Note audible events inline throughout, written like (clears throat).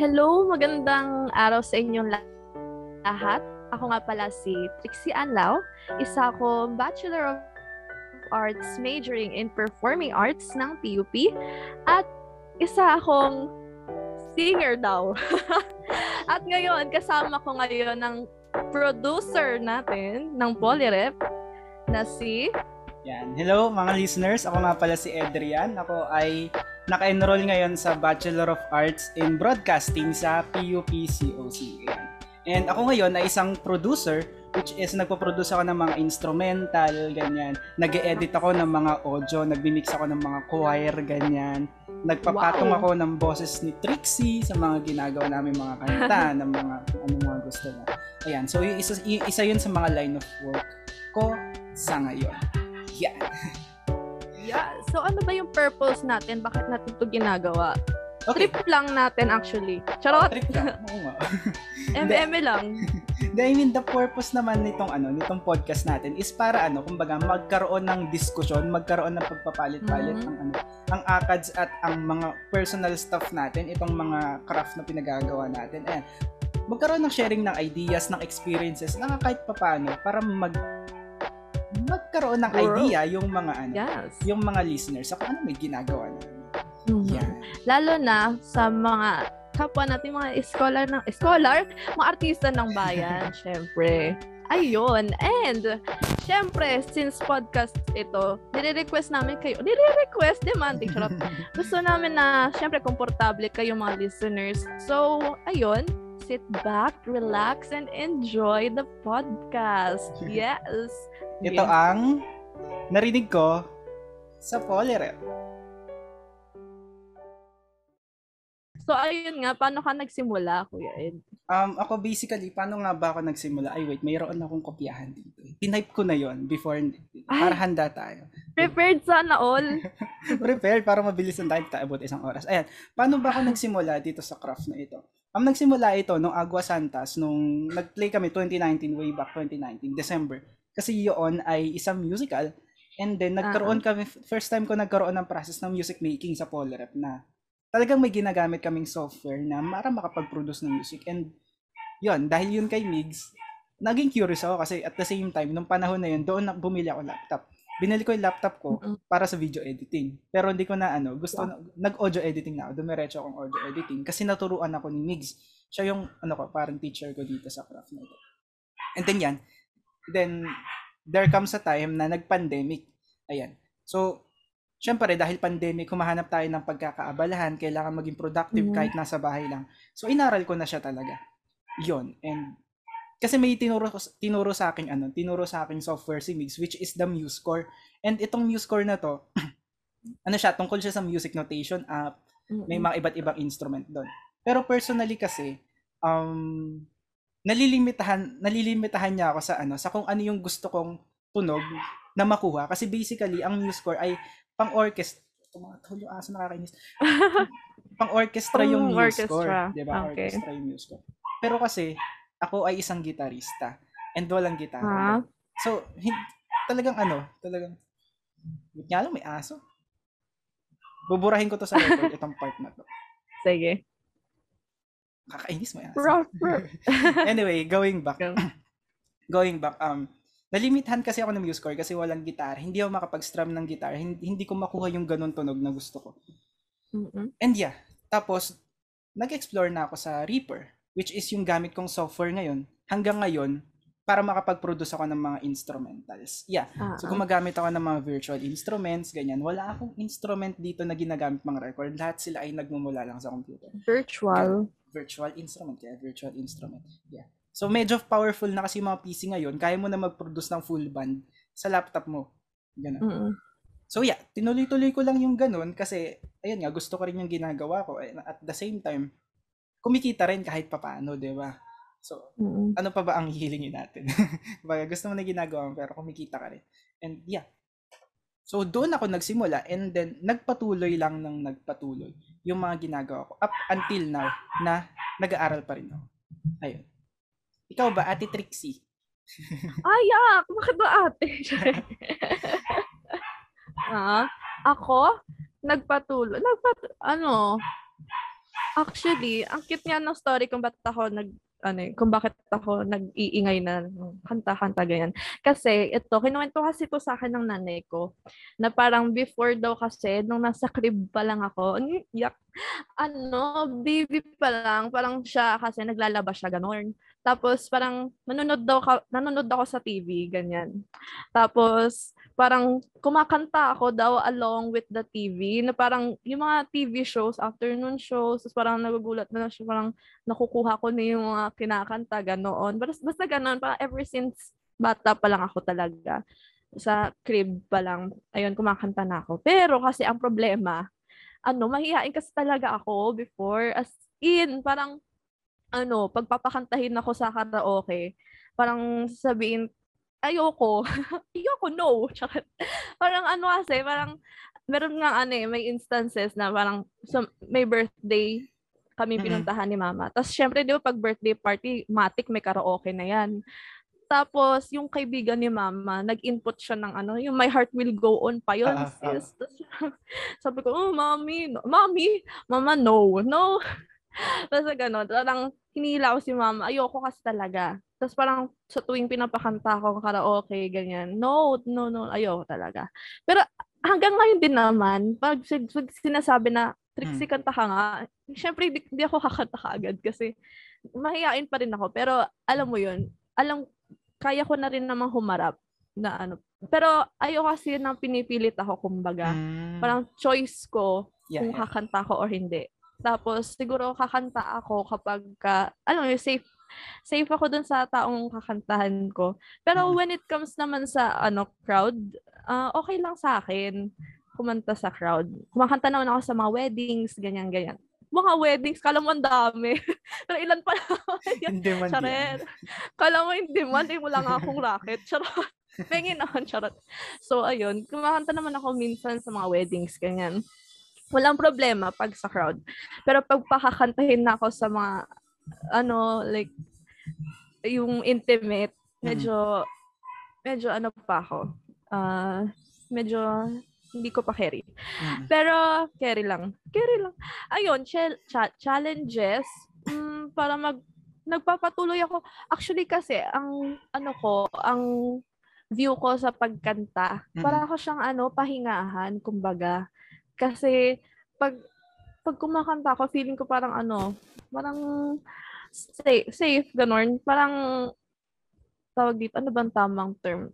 Hello, magandang araw sa inyong lahat. Ako nga pala si Trixie Anlao. Isa akong Bachelor of Arts majoring in Performing Arts ng PUP. At isa akong singer daw. (laughs) At ngayon, kasama ko ngayon ng producer natin ng Polyrep na si yan. Hello mga listeners, ako nga pala si Adrian. Ako ay naka-enroll ngayon sa Bachelor of Arts in Broadcasting sa PUPCOC. Yan. And ako ngayon ay isang producer which is nagpo-produce ako ng mga instrumental, ganyan. Nag-edit ako ng mga audio, nagbi-mix ako ng mga choir, ganyan. Nagpapatong wow. ako ng boses ni Trixie sa mga ginagawa namin mga kanta, (laughs) ng mga ano mga gusto na. Ayan, so isa, isa yun sa mga line of work ko sa ngayon. Yan. Yeah. So ano ba yung purpose natin? Bakit natin ito ginagawa? Okay. Trip lang natin actually. Charot. Oh, trip lang. (laughs) Oo nga. MM lang. (laughs) I mean, the purpose naman nitong ano, nitong podcast natin is para ano, kumbaga magkaroon ng diskusyon, magkaroon ng pagpapalit-palit mm-hmm. ang ano, ang akads at ang mga personal stuff natin, itong mga craft na pinagagawa natin. Ayan. Magkaroon ng sharing ng ideas, ng experiences, na kahit papaano para mag magkaroon ng idea yung mga ano, yes. yung mga listeners sa kung ano may ginagawa na. Mm-hmm. Yan. Lalo na sa mga kapwa natin mga scholar ng scholar, mga artista ng bayan, (laughs) syempre. Ayun. And, syempre, since podcast ito, nire-request namin kayo, nire-request, demanding, charot. (laughs) Gusto namin na, syempre, komportable kayo mga listeners. So, ayun, sit back, relax, and enjoy the podcast. (laughs) Yes. Ito yeah. ang narinig ko sa Polyrep. So, ayun nga, paano ka nagsimula, Kuya Ed? Um, ako basically, paano nga ba ako nagsimula? Ay, wait, mayroon akong kopyahan dito. Tinype ko na yon before, Ay, para handa tayo. Prepared sana all. (laughs) Prepared para mabilis ang time tayo about isang oras. Ayan, paano ba ako nagsimula dito sa craft na ito? Ang um, nagsimula ito nung Agua Santas, nung nag-play kami 2019, way back 2019, December. Kasi yun ay isang musical. And then, nagkaroon uh-huh. kami, first time ko nagkaroon ng process ng music making sa Polrep na talagang may ginagamit kaming software na para makapag-produce ng music. And yun, dahil yun kay Migs, naging curious ako kasi at the same time, nung panahon na yun, doon na bumili ako laptop. Binili ko yung laptop ko mm-hmm. para sa video editing. Pero hindi ko na ano, gusto wow. nag-audio editing na ako. Dumiretso akong audio editing kasi naturuan ako ni Migs. Siya yung ano ko, parang teacher ko dito sa craft na ito. And then yan, Then, there comes a time na nag-pandemic. Ayan. So, syempre, dahil pandemic, humahanap tayo ng pagkakaabalahan, kailangan maging productive mm-hmm. kahit nasa bahay lang. So, inaral ko na siya talaga. Yon And, kasi may tinuro, tinuro sa akin, ano, tinuro sa akin software si Mix, which is the MuseScore. And itong MuseScore na to, (clears throat) ano siya, tungkol siya sa music notation app, mm-hmm. may mga iba't ibang instrument doon. Pero personally kasi, um, nalilimitahan nalilimitahan niya ako sa ano sa kung ano yung gusto kong tunog na makuha. Kasi basically ang news score ay pang orchestra tumatahol yung aso nakakainis. (laughs) Pang orchestra yung news score di ba? Okay. orchestra yung news score. Pero kasi ako ay isang gitarista and walang gitara. Huh? so hin- talagang ano talagang nga lang may aso. Buburahin ko to sa record (laughs) itong part na to. Sige Kakainis mo yan. (laughs) anyway, going back. (clears throat) going back, um, nalimitahan kasi ako ng music score kasi walang gitar. Hindi ako makapag-strum ng gitar. Hindi, hindi ko makuha yung ganun tunog na gusto ko. Mm-hmm. And yeah, tapos, nag-explore na ako sa Reaper, which is yung gamit kong software ngayon. Hanggang ngayon, para makapag-produce ako ng mga instrumentals. Yeah. Uh-huh. So gumagamit ako ng mga virtual instruments, ganyan. Wala akong instrument dito na ginagamit mga record. Lahat sila ay nagmumula lang sa computer. Virtual? Virtual instrument. Yeah, virtual instrument. Yeah. So medyo powerful na kasi mga PC ngayon, kaya mo na mag-produce ng full band sa laptop mo. Ganun. Mm-hmm. So yeah, tinuloy-tuloy ko lang yung ganun kasi ayun nga gusto ko rin yung ginagawa ko at the same time kumikita rin kahit papaano, 'di ba? So, mm-hmm. ano pa ba ang hihilingin natin? (laughs) Baga gusto mo na ginagawa mo pero kumikita ka rin. And yeah. So doon ako nagsimula and then nagpatuloy lang ng nagpatuloy yung mga ginagawa ko up until now na nag-aaral pa rin ako. Ayun. Ikaw ba, Ate Trixie? (laughs) Ay, yak! Bakit ba ate? (laughs) (laughs) ah, ako, nagpatuloy. Nagpat, ano, Actually, ang cute nga ng story kung ba't ako nag ano eh, kung bakit ako nag-iingay na kanta-kanta ganyan. Kasi ito, kinuwento kasi ito sa akin ng nanay ko na parang before daw kasi, nung nasa crib pa lang ako, yak, ano, baby pa lang, parang siya kasi naglalabas siya, ganon. Tapos parang nanonood daw ka, nanonood ako sa TV, ganyan. Tapos parang kumakanta ako daw along with the TV na parang yung mga TV shows, afternoon shows, tapos parang nagugulat na siya, parang nakukuha ko na yung mga kinakanta, ganoon. Basta, basta ganoon, parang ever since bata pa lang ako talaga sa crib pa lang, ayun, kumakanta na ako. Pero kasi ang problema, ano, mahihain kasi talaga ako before, as in, parang ano, pagpapakantahin ako sa karaoke, parang sabihin, ayoko. (laughs) ayoko, no. (laughs) parang ano kasi, parang, meron nga ano eh, may instances na parang so, may birthday kami pinuntahan ni mama. Tapos syempre, di ba, pag birthday party, matik may karaoke na yan. Tapos, yung kaibigan ni mama, nag-input siya ng ano, yung My Heart Will Go On pa yun, uh, sis. Uh. (laughs) sabi ko, oh, mommy, no. mommy, mama, no, no. Basta gano'n. Parang hinila ko si mama. Ayoko kasi talaga. Tapos parang sa tuwing pinapakanta ko karaoke, ganyan. No, no, no. Ayoko talaga. Pero hanggang ngayon din naman, pag, pag sinasabi na, Trixie, hmm. kanta ka nga, syempre di, di ako (laughs) kakanta ka agad kasi mahihain pa rin ako. Pero alam mo yun, alam, kaya ko na rin naman humarap na ano. Pero ayoko kasi nang pinipilit ako, kumbaga. Mm. Parang choice ko yeah, kung yeah. kakanta ko or hindi. Tapos, siguro kakanta ako kapag, ka, alam mo, safe safe ako dun sa taong kakantahan ko. Pero mm. when it comes naman sa ano crowd, uh, okay lang sa akin kumanta sa crowd. Kumakanta naman ako sa mga weddings, ganyan-ganyan. Mga weddings, kala mo ang dami. (laughs) Pero ilan pa naman yan. Charot. Kala mo hindi man, eh, wala nga akong racket. Charot. (laughs) Pengin naman, charot. So, ayun. Kumakanta naman ako minsan sa mga weddings, ganyan walang problema pag sa crowd. Pero pag pakakantahin na ako sa mga, ano, like, yung intimate, medyo, medyo ano pa ako, uh, medyo hindi ko pa carry. Mm. Pero, carry lang. Carry lang. Ayun, ch- ch- challenges, um, para mag, nagpapatuloy ako. Actually kasi, ang, ano ko, ang view ko sa pagkanta, mm. para ako siyang, ano, pahingahan, kumbaga. Kasi, pag, pag kumakanta ako, feeling ko parang ano, parang safe, safe ganon. Parang, tawag dito, ano bang tamang term?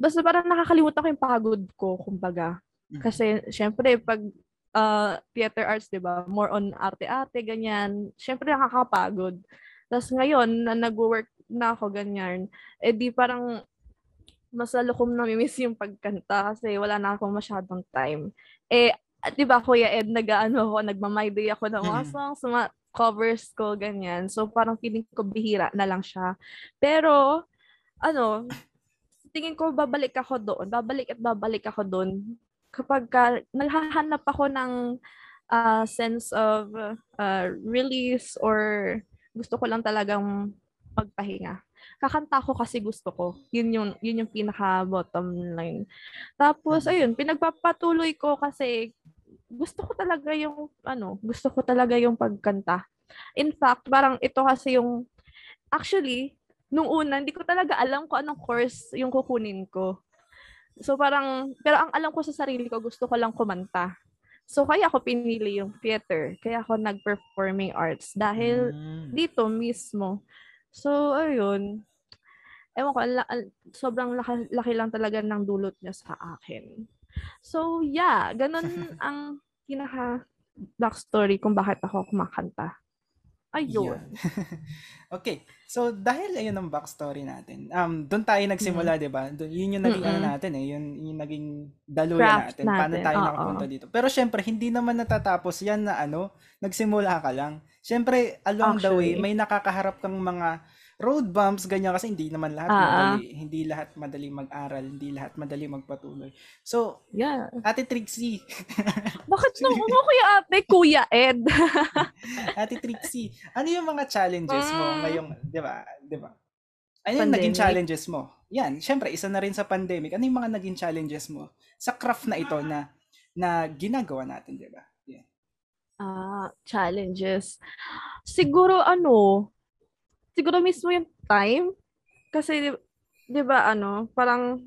Basta parang nakakalimutan ko yung pagod ko, kumbaga. Mm. Kasi, syempre, pag uh, theater arts, di ba, more on arte-arte, ganyan, syempre nakakapagod. Tapos ngayon, na nag-work na ako ganyan, eh di parang mas lalo kong namimiss yung pagkanta kasi wala na akong masyadong time. Eh, di ba Kuya Ed, nag-ano ako, nagma day ako ng mga songs, covers ko, ganyan. So, parang feeling ko bihira na lang siya. Pero, ano, tingin ko babalik ako doon. Babalik at babalik ako doon. Kapag ka, naghahanap ako ng uh, sense of uh, release or gusto ko lang talagang pagpahinga kakanta ko kasi gusto ko. Yun yung, yun yung pinaka bottom line. Tapos, mm. ayun, pinagpapatuloy ko kasi gusto ko talaga yung, ano, gusto ko talaga yung pagkanta. In fact, parang ito kasi yung, actually, nung una, hindi ko talaga alam kung anong course yung kukunin ko. So parang, pero ang alam ko sa sarili ko, gusto ko lang kumanta. So kaya ako pinili yung theater. Kaya ako nag-performing arts. Dahil mm. dito mismo. So, ayun ewan ko, sobrang laki, laki lang talaga ng dulot niya sa akin. So, yeah, ganun (laughs) ang pinaka backstory kung bakit ako kumakanta. Ayun. Yeah. (laughs) okay. So, dahil ayun ang backstory natin, um, doon tayo nagsimula, mm-hmm. di ba? Yun yung naging Mm-mm. ano natin eh, yun yung naging daluyan natin, natin. Paano tayo Oo. nakapunta dito. Pero syempre, hindi naman natatapos yan na ano, nagsimula ka lang. Syempre, along Actually. the way, may nakakaharap kang mga road bumps ganyan kasi hindi naman lahat uh-huh. madali hindi lahat madali mag-aral hindi lahat madali magpatuloy. So yeah. Ate Trixie. (laughs) Bakit nung ano kuya ate kuya Ed? (laughs) Ate Trixie ano yung mga challenges mo mm. ngayong di ba di ba? Ano yung naging challenges mo? Yan syempre isa na rin sa pandemic. Ano yung mga naging challenges mo sa craft na ito na na ginagawa natin di ba? Ah, challenges. Siguro ano, siguro mismo yung time. Kasi, di ba ano, parang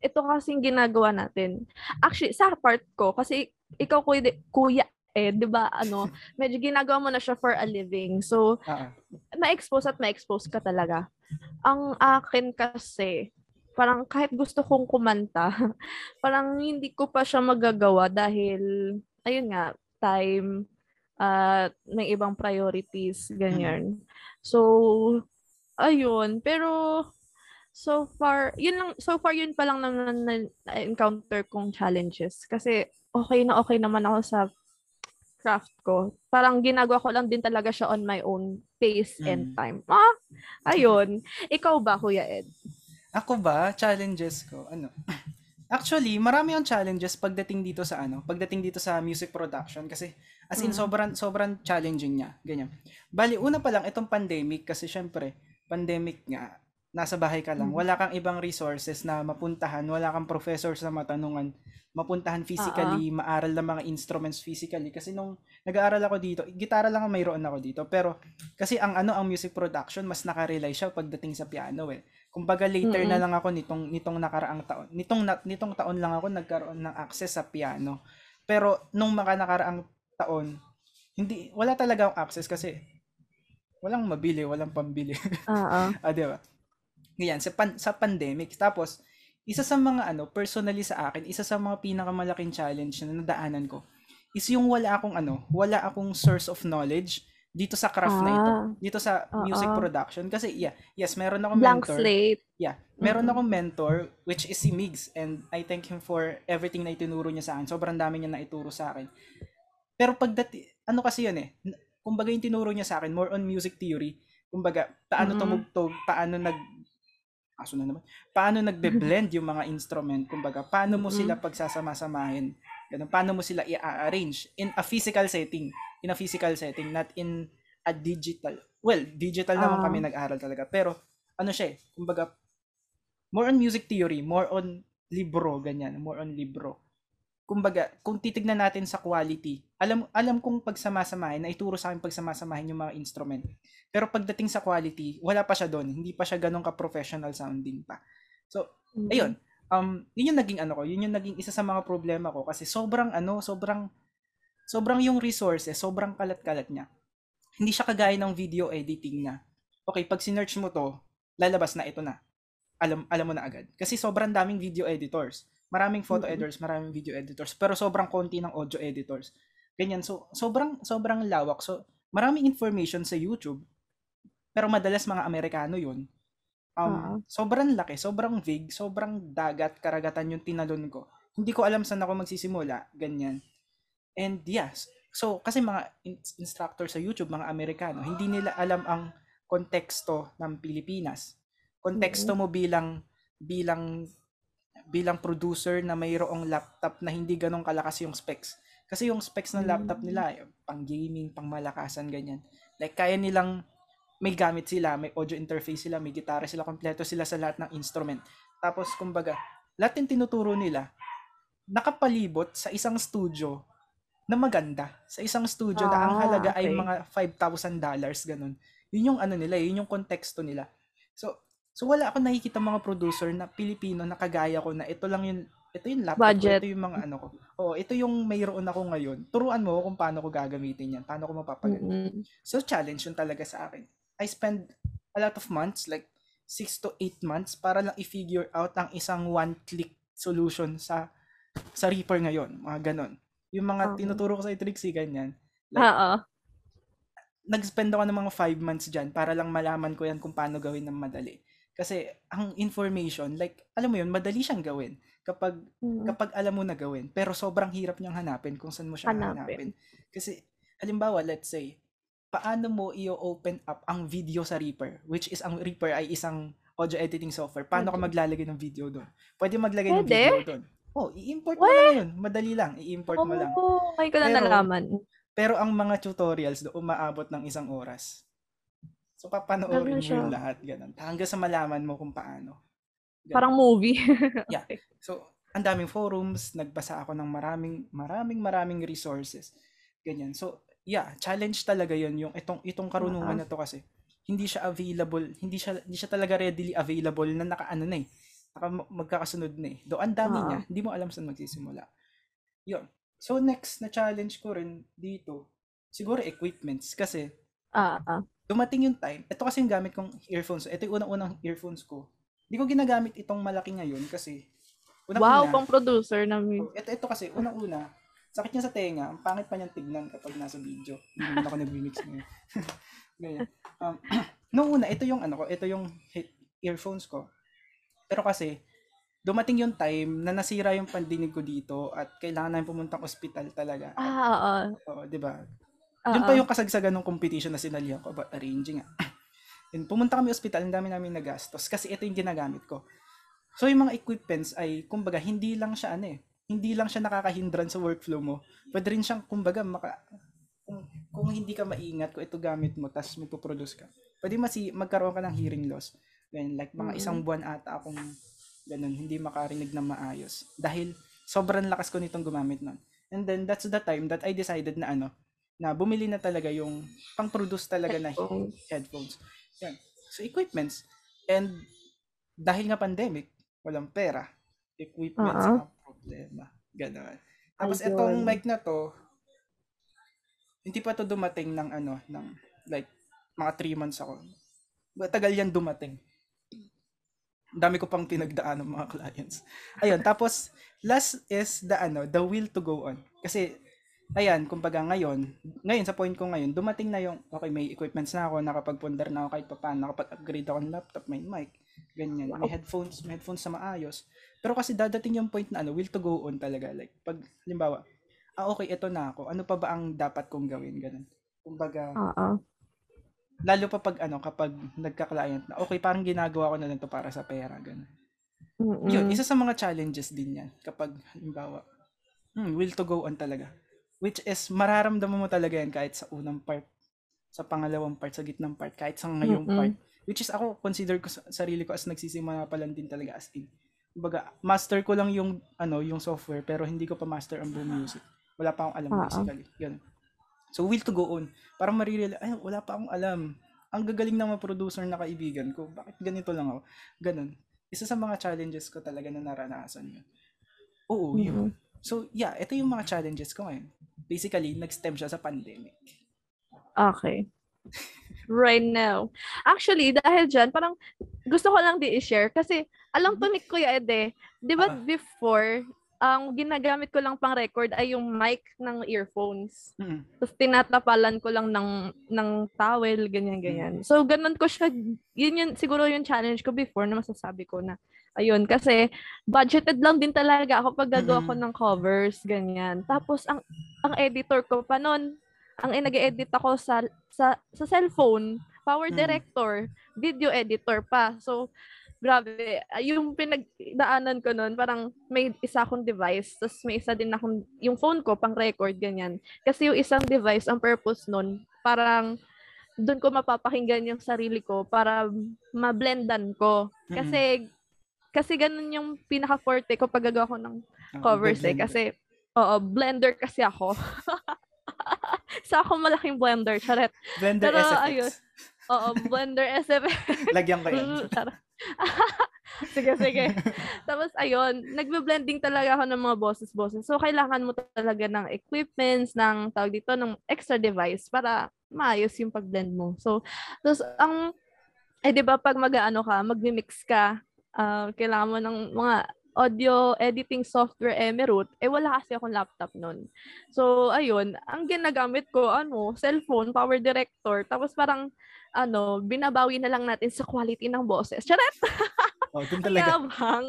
ito kasing ginagawa natin. Actually, sa part ko, kasi ikaw kuya, kuya eh, 'di ba? Ano, (laughs) medyo ginagawa mo na siya for a living. So, ah. ma-expose at ma-expose ka talaga. Ang akin kasi, parang kahit gusto kong kumanta, (laughs) parang hindi ko pa siya magagawa dahil, ayun nga, time, at may ibang priorities, ganyan. So, ayun. Pero, so far, yun lang, so far yun pa lang naman na, na-encounter kong challenges. Kasi, okay na okay naman ako sa craft ko. Parang ginagawa ko lang din talaga siya on my own pace and Mm. time. Ah, ayun. Ikaw ba, Kuya Ed? Ako ba, challenges ko, ano? (laughs) Actually, marami yung challenges pagdating dito sa ano, pagdating dito sa music production kasi as in Mm. sobrang sobrang challenging niya, ganyan. Bali una pa lang itong pandemic kasi syempre, pandemic nga, nasa bahay ka lang, Mm. wala kang ibang resources na mapuntahan, wala kang professor sa matanungan, mapuntahan physically, maaral ng mga instruments physically kasi nung nag-aaral ako dito, gitara lang ang mayroon ako dito, pero kasi ang ano ang music production mas nakarely siya pagdating sa piano eh. Kumbaga later Mm-mm. na lang ako nitong nitong nakaraang taon. Nitong nitong taon lang ako nagkaroon ng access sa piano. Pero nung mga nakaraang taon, hindi wala talaga akong access kasi walang mabili, walang pambili. (laughs) Oo. ah, di ba? Ganyan, sa, pan, sa pandemic. Tapos, isa sa mga ano, personally sa akin, isa sa mga pinakamalaking challenge na nadaanan ko is yung wala akong ano, wala akong source of knowledge dito sa craft na ito. Ah. Dito sa Oo. music production. Kasi, yeah, yes, meron akong Blank mentor. slate. Yeah. Meron Mm-mm. akong mentor, which is si Migs. And I thank him for everything na itinuro niya sa akin. Sobrang dami niya na ituro sa akin. Pero pagdati, ano kasi yun eh, kumbaga yung tinuro niya sa akin, more on music theory. Kumbaga, paano Mm-mm. tumugtog, paano nag, aso na naman, paano nagbe-blend yung mga instrument, kumbaga, paano mo sila pagsasama-samahin, ganun, paano mo sila i-arrange in a physical setting, in a physical setting, not in a digital. Well, digital naman Ah. kami nag-aral talaga, pero ano siya eh, kumbaga, more on music theory, more on libro, ganyan, more on libro. Kumbaga, kung titignan natin sa quality, alam alam kong pagsama-samahin, na ituro sa akin pagsama-samahin yung mga instrument. Pero pagdating sa quality, wala pa siya doon. Hindi pa siya ganun ka-professional sounding pa. So, Mm. ayun. Um, yun yung naging ano ko, yun yung naging isa sa mga problema ko kasi sobrang ano, sobrang sobrang yung resources, sobrang kalat-kalat niya. Hindi siya kagaya ng video editing na, okay, pag sinearch mo to, lalabas na ito na. Alam alam mo na agad. Kasi sobrang daming video editors. Maraming photo Mm-mm. editors, maraming video editors, pero sobrang konti ng audio editors. Ganyan. So, sobrang sobrang lawak. So, maraming information sa YouTube. Pero madalas mga Amerikano 'yun. Um, Oo. sobrang laki, sobrang vague, sobrang dagat, karagatan yung tinalon ko. Hindi ko alam saan ako magsisimula, ganyan. And yes, so kasi mga in- instructor sa YouTube, mga Amerikano, hindi nila alam ang konteksto ng Pilipinas. Konteksto mo bilang bilang bilang producer na mayroong laptop na hindi ganong kalakas yung specs. Kasi yung specs ng laptop Mm. nila, eh, pang gaming, pang malakasan, ganyan. Like, kaya nilang may gamit sila, may audio interface sila, may gitara sila, kompleto sila sa lahat ng instrument. Tapos, kumbaga, lahat yung tinuturo nila, nakapalibot sa isang studio na maganda. Sa isang studio na ang Ah, halaga ay okay. mga $5,000, ganun. Yun yung ano nila, yun yung konteksto nila. So, so wala ako nakikita mga producer na Pilipino na kagaya ko na ito lang yung ito yung laptop Budget. ko, ito yung mga ano ko. Oo, ito yung mayroon ako ngayon. Turuan mo kung paano ko gagamitin yan, paano ko mapapaganda. Mm-mm. So, challenge yun talaga sa akin. I spend a lot of months, like 6 to 8 months, para lang i-figure out ang isang one-click solution sa sa Reaper ngayon. Mga ganon. Yung mga Okay. tinuturo ko sa Trixie, ganyan. Like, Oo. nag-spend ako ng mga 5 months dyan para lang malaman ko yan kung paano gawin ng madali. Kasi ang information, like, alam mo yun, madali siyang gawin kapag Mm. kapag alam mo na gawin. Pero sobrang hirap niyang hanapin kung saan mo siya Hanapin. hanapin. Kasi, halimbawa, let's say, paano mo i-open up ang video sa Reaper? Which is, ang Reaper ay isang audio editing software. Paano ka Audio. maglalagay ng video doon? Pwede maglagay ng Pwede? video doon. Oh, i-import mo lang yun. Madali lang. I-import mo lang. Oh, ngayon ko na Pero- nalaman. Pero ang mga tutorials do umaabot ng isang oras. So, papanoorin Ano mo yung lahat. Ganun. Hanggang sa malaman mo kung paano. Ganun. Parang movie. (laughs) Yeah. Okay. So, ang daming forums, nagbasa ako ng maraming, maraming, maraming resources. Ganyan. So, yeah, challenge talaga 'yon yung itong itong karunungan Oo. na to kasi hindi siya available, hindi siya hindi siya talaga readily available na nakaano na eh. Naka magkakasunod na eh. Do ang dami Oo. niya, hindi mo alam saan magsisimula. 'Yun. So next na challenge ko rin dito, siguro equipments kasi Ah, ah. dumating yung time, ito kasi yung gamit kong earphones. Ito yung unang-unang earphones ko. Hindi ko ginagamit itong malaki ngayon kasi Wow, unang-una, pang producer namin. ito, ito kasi, unang-una, sakit niya sa tenga. Ang pangit pa niyang tignan kapag nasa video. Hindi naman ako nag-remix ngayon. (laughs) Ganyan. Um, (clears throat) nung una, ito yung ano ko, ito yung earphones ko. Pero kasi, dumating yung time na nasira yung pandinig ko dito at kailangan namin pumuntang ospital talaga. Ah, oo. oo, di ba? Oo. Yun pa yung kasagsagan ng competition na sinalihan ko about arranging. ah. (laughs) Yun, pumunta kami ospital, ang dami namin nagastos kasi ito yung ginagamit ko. So yung mga equipments ay, kumbaga, hindi lang siya ano eh, hindi lang siya nakakahindran sa workflow mo. Pwede rin siyang, kumbaga, maka, kung, kung hindi ka maingat, kung ito gamit mo, tapos magpo-produce ka, pwede masi, magkaroon ka ng hearing loss. Ganyan, like mga Mm. isang buwan ata akong ganun, hindi makarinig na maayos. Dahil sobrang lakas ko nitong gumamit nun. And then, that's the time that I decided na ano, na bumili na talaga yung pang-produce talaga na Headphones. headphones. Yan. So, equipments. And dahil nga pandemic, walang pera. Equipments Oo. ang problema. Ganon. Tapos Ayun. itong mic na to, hindi pa to dumating ng ano, ng like mga 3 months ako. Matagal yan dumating. Dami ko pang pinagdaan ng mga (laughs) clients. Ayun, tapos last is the ano, the will to go on. Kasi ayan, kumbaga ngayon, ngayon sa point ko ngayon, dumating na yung okay, may equipments na ako, nakapagpundar na ako kahit papaano, nakapag-upgrade ako ng laptop, may mic, ganyan, may headphones, may headphones na maayos. Pero kasi dadating yung point na ano, will to go on talaga. Like, pag, halimbawa, ah okay, ito na ako, ano pa ba ang dapat kong gawin, ganun. Kumbaga, Oo. lalo pa pag ano, kapag nagka-client na, okay, parang ginagawa ko na lang to para sa pera, ganun. Mm-mm. Yun, isa sa mga challenges din yan. Kapag, halimbawa, hmm, will to go on talaga. Which is, mararamdaman mo talaga yan kahit sa unang part, sa pangalawang part, sa gitnang part, kahit sa ngayong Mm-mm. part. Which is, ako, consider ko sa sarili ko as nagsisimula pa lang din talaga as in. Kumbaga, master ko lang yung, ano, yung software, pero hindi ko pa master ang buong music. Wala pa akong alam Oo. basically. Ganun. So, will to go on. Parang marireal, ay, wala pa akong alam. Ang gagaling ng mga producer na kaibigan ko. Bakit ganito lang ako? Ganun. Isa sa mga challenges ko talaga na naranasan yun. Oo, yun. So, yeah, ito yung mga challenges ko ngayon. Basically, nag-stem siya sa pandemic. Okay. Right now. Actually, dahil dyan, parang gusto ko lang di i-share kasi alam to ni Kuya Ede, di ba Ah. before, ang ginagamit ko lang pang record ay yung mic ng earphones. Mm. Tapos tinatapalan ko lang ng, ng towel, ganyan-ganyan. So, ganun ko siya, yun yun, siguro yung challenge ko before na masasabi ko na, ayun, kasi budgeted lang din talaga ako pag gagawa ko ng covers, ganyan. Tapos, ang, ang editor ko pa nun, ang nag-edit ako sa, sa, sa cellphone, power Mm. director, video editor pa. So, grabe, yung pinagdaanan ko nun, parang may isa akong device, tapos may isa din akong, yung phone ko, pang record, ganyan. Kasi yung isang device, ang purpose nun, parang doon ko mapapakinggan yung sarili ko para mablendan ko. Kasi, kasi ganun yung pinaka-forte ko pag gagawa ko ng Oo, covers eh. Kasi, oo, blender kasi ako. (laughs) Sa ako malaking blender, charet. Blender pero SFX. ayun. Oo, blender SF. (laughs) Lagyan ko yan. Mm, (laughs) sige, sige. Tapos, ayun, nagbe-blending talaga ako ng mga boses-boses. So, kailangan mo talaga ng equipments, ng tawag dito, ng extra device para maayos yung pag-blend mo. So, tapos, ang, eh, di ba, pag mag-ano ka, mag-mix ka, ah, kailangan mo ng mga audio editing software Emerald, eh wala kasi akong laptop nun. So, ayun, ang ginagamit ko, ano, cellphone, power director, tapos parang, ano, binabawi na lang natin sa quality ng boses. Charet! (laughs) Oh, Ang talaga. yabang.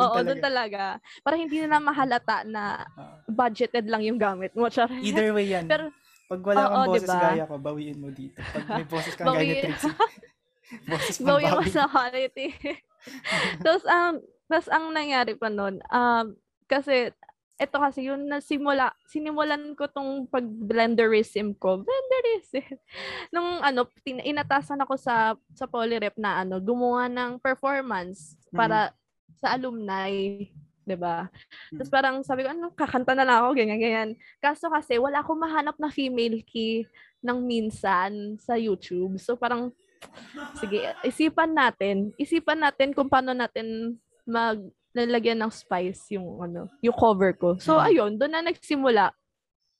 Oo, doon talaga. Para hindi na mahalata na Ah. budgeted lang yung gamit mo. Charet. either way yan. Pero, Pag wala kang Oo, boses diba? gaya ko, bawiin mo dito. Pag may boses kang gaya Trixie, (laughs) boses pang bawi ako bawi. sa quality. Tapos, ang, tapos ang nangyari pa nun, um, kasi, ito kasi yung nasimula, sinimulan ko tong pag-blenderism ko. Blenderism. (laughs) Nung ano, tin- inatasan ako sa sa Polyrep na ano, gumawa ng performance para sa alumni. 'di ba? Mm. Tapos parang sabi ko, ano, kakanta na lang ako, ganyan, ganyan. Kaso kasi, wala akong mahanap na female key ng minsan sa YouTube. So parang, sige, isipan natin, isipan natin kung paano natin mag lalagyan ng spice yung ano, yung cover ko. So Mm. ayun, doon na nagsimula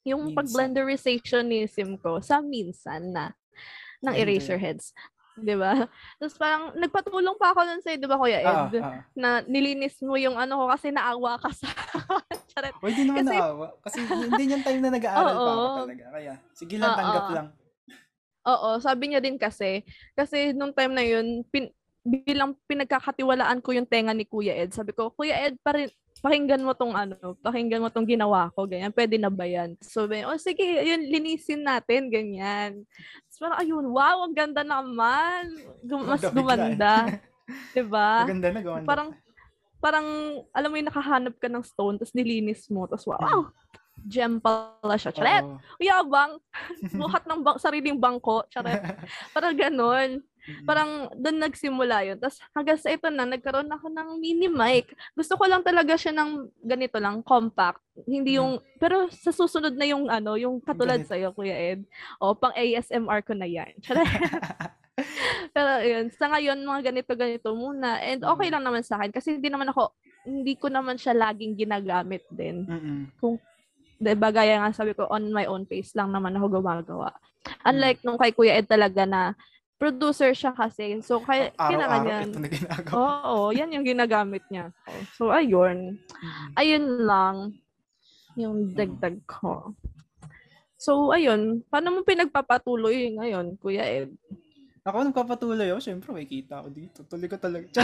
yung Minsan. pag-blenderizationism ko sa minsan na ng Blender. Eraserheads. 'Di ba? Tapos parang nagpatulong pa ako nun sa'yo, 'di ba Kuya Ah, Ed? ah. Na nilinis mo yung ano ko kasi naawa ka sa Charet. Hindi naman Kasi- naawa. Kasi hindi yung time na nag-aaral pa ako talaga. Kaya, sige lang, tanggap Oo. lang. Oo, sabi niya din kasi, kasi nung time na yun, pin, bilang pinagkakatiwalaan ko yung tenga ni Kuya Ed, sabi ko, Kuya Ed, parin, pakinggan mo tong ano, pakinggan mo tong ginawa ko, ganyan, pwede na ba yan? So, oh sige, yun, linisin natin, ganyan. So, parang, ayun, wow, ang ganda naman. Gum- mas Gumanda (laughs) gumanda. diba? Maganda na, gawanda. Parang, parang, alam mo yung nakahanap ka ng stone, tapos nilinis mo, tapos wow, gem pala siya. Charet! Oo. Yabang! (laughs) Buhat ng bang, sariling bangko. Charet! Parang ganon. Mm. Parang doon nagsimula yun. Tapos hanggang sa ito na, nagkaroon ako ng mini mic. Gusto ko lang talaga siya ng ganito lang, compact. Hindi yung, pero sa susunod na yung ano, yung katulad Ganito. sa'yo, Kuya Ed. O, pang ASMR ko na yan. (laughs) (laughs) Pero yun, sa ngayon, mga ganito-ganito muna. And okay Mm. lang naman sa akin kasi hindi naman ako, hindi ko naman siya laging ginagamit din. Mm-mm. Diba, gaya nga sabi ko, on my own pace lang naman ako gumagawa. Unlike nung kay Kuya Ed talaga na producer siya kasi. So, kaya, kailangan niya. ito na ginagawa. Oo, yan yung ginagamit niya. So, ayun. Mm-mm. Ayun lang yung dagdag ko. So, ayun. Paano mo pinagpapatuloy ngayon, Kuya Ed? Ako nagpapatuloy ako, syempre may kita ako dito. Tuloy ko talaga. (laughs)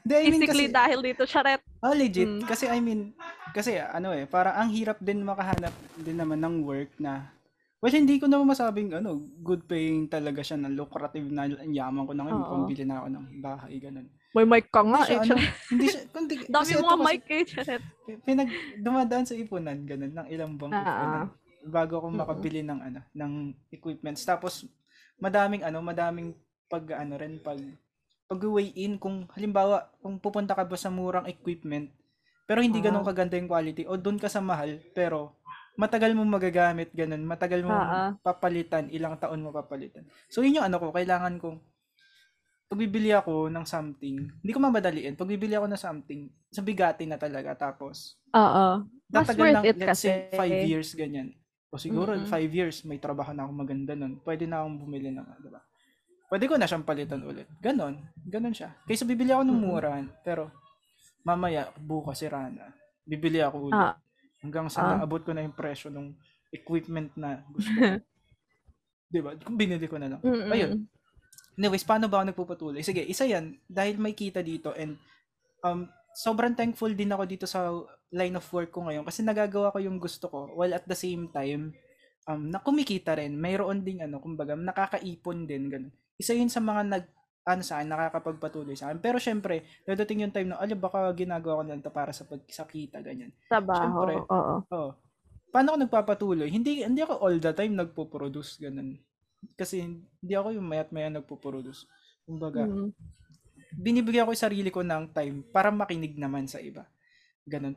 Hindi, I mean Basically, kasi, dahil dito, charet. oh legit. Mm. Kasi I mean, kasi ano eh, parang ang hirap din makahanap din naman ng work na, well, hindi ko naman masabing ano, good paying talaga siya na lucrative na yaman ko na ngayon, Oo. pambili na ako ng bahay, ganun. May mic ka nga, Hindi eh. siya, ano, charet. hindi siya, kundi, (laughs) Dami mo ito mic, eh, charet. pinag dumadaan sa ipunan ganun ng ilang buwang Ah, ipunan bago ako makabili ng ano ng equipments tapos madaming ano madaming pag ano rin pag pag weigh in kung halimbawa kung pupunta ka ba sa murang equipment pero hindi ganun Ah. kaganda yung quality o doon ka sa mahal pero matagal mo magagamit ganun matagal mo Ah, ah. papalitan ilang taon mo papalitan so yun yung ano ko kailangan kong pag bibili ako ng something, hindi ko mamadaliin. Pag bibili ako ng something, sa bigati na talaga. Tapos, Oo. Mas worth ng, it let's kasi. say, five years, ganyan. O siguro, Mm-mm. five years, may trabaho na ako maganda nun. Pwede na akong bumili ng, di ba? Pwede ko na siyang palitan ulit. Ganon. Ganon siya. Kaysa bibili ako ng mura, pero mamaya, bukas si Rana, bibili ako ulit. Ah. Hanggang sa Ah. naabot ko na yung presyo ng equipment na gusto ko. (laughs) di ba? Kung binili ko na lang. Mm-mm. Ayun. Anyways, paano ba ako nagpupatuloy? Sige, isa yan. Dahil may kita dito and um, sobrang thankful din ako dito sa line of work ko ngayon kasi nagagawa ko yung gusto ko while at the same time um, na kumikita rin. Mayroon ding ano, kumbaga, nakakaipon din. Ganun. Isa yun sa mga nag ano sa akin, nakakapagpatuloy sa akin. Pero syempre, dadating yung time na, ala, baka ginagawa ko na ito para sa pagkita, ganyan. Trabaho. Siyempre. Oo. Oo. Paano ako nagpapatuloy? Hindi hindi ako all the time nagpo-produce ganun. Kasi hindi ako yung mayat maya nagpo-produce. Kumbaga, Mm. binibigyan ko yung sarili ko ng time para makinig naman sa iba. Ganun.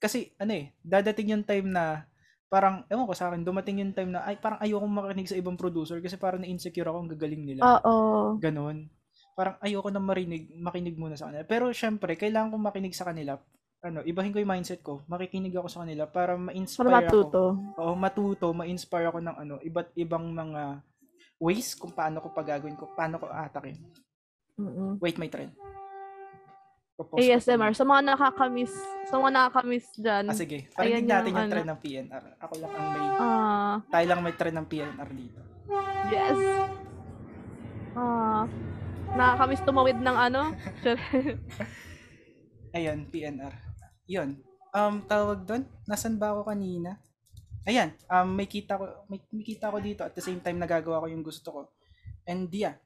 Kasi ano eh, dadating yung time na parang, ewan ko sa akin, dumating yung time na ay parang ayoko makinig sa ibang producer kasi parang na-insecure ako ang gagaling nila. Oo. Ganon. Parang ayoko na marinig, makinig muna sa kanila. Pero syempre, kailangan kong makinig sa kanila. Ano, ibahin ko yung mindset ko. Makikinig ako sa kanila para Para ma-inspire ako. matuto. Oo, matuto, ma-inspire ako ng ano, iba't ibang mga ways kung paano ko pagagawin ko, paano ko atakin. Mm-mm. Wait, may trend. Propose ASMR. Sa mga nakakamiss, sa mga nakakamiss dyan. Ah, sige. Ayan natin yung yung ano. trend ng PNR. Ako lang ang may, Ah, tayo lang may trend ng PNR dito. yes. Ah, nakakamiss tumawid ng ano. (laughs) Ayan, PNR. Yun. Um, tawag doon, nasan ba ako kanina? Ayan, um, may kita ko, may, may kita ko dito at the same time nagagawa ko yung gusto ko. And yeah,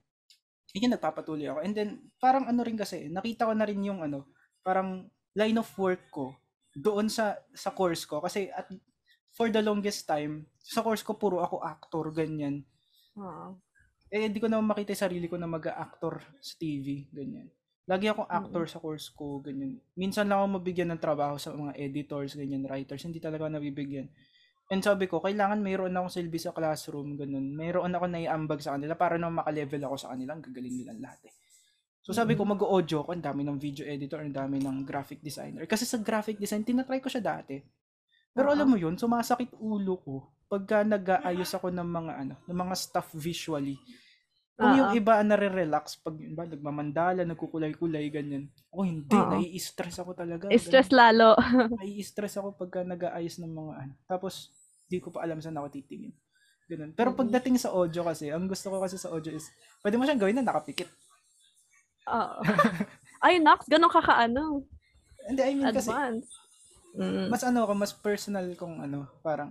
yun nagpapatuloy ako. And then, parang ano rin kasi, nakita ko na rin yung ano, parang line of work ko doon sa sa course ko. Kasi at, for the longest time, sa course ko puro ako actor, ganyan. Ah. Eh, hindi ko naman makita yung sarili ko na mag-actor sa TV, ganyan. Lagi akong actor sa course ko, ganyan. Minsan lang ako mabigyan ng trabaho sa mga editors, ganyan, writers. Hindi talaga ako nabibigyan. And sabi ko, kailangan mayroon akong silbi sa classroom, ganun. Mayroon ako naiambag sa kanila para na makalevel ako sa kanila. Ang gagaling nilang lahat eh. So sabi ko, mag-audio ko, ang dami ng video editor, ang dami ng graphic designer. Kasi sa graphic design, tinatry ko siya dati. Pero alam mo yun, sumasakit ulo ko pagka nag-aayos ako ng mga ano, ng mga stuff visually. Kung yung Oo. iba nare-relax pag yun ba, nagmamandala, nagkukulay-kulay, ganyan. Ako hindi, Oo. nai-stress ako talaga. Stress lalo. (laughs) Nai-stress ako pagka nag-aayos ng mga ano. Tapos, di ko pa alam saan ako titingin. Ganun. Pero Mhm. pagdating sa audio kasi, ang gusto ko kasi sa audio is, pwede mo siyang gawin na nakapikit. Oo. (laughs) Ay, Nox, ganun ka kaano. Hindi, I mean kasi, Advance. Mm. mas ano ako, mas personal kung ano, parang,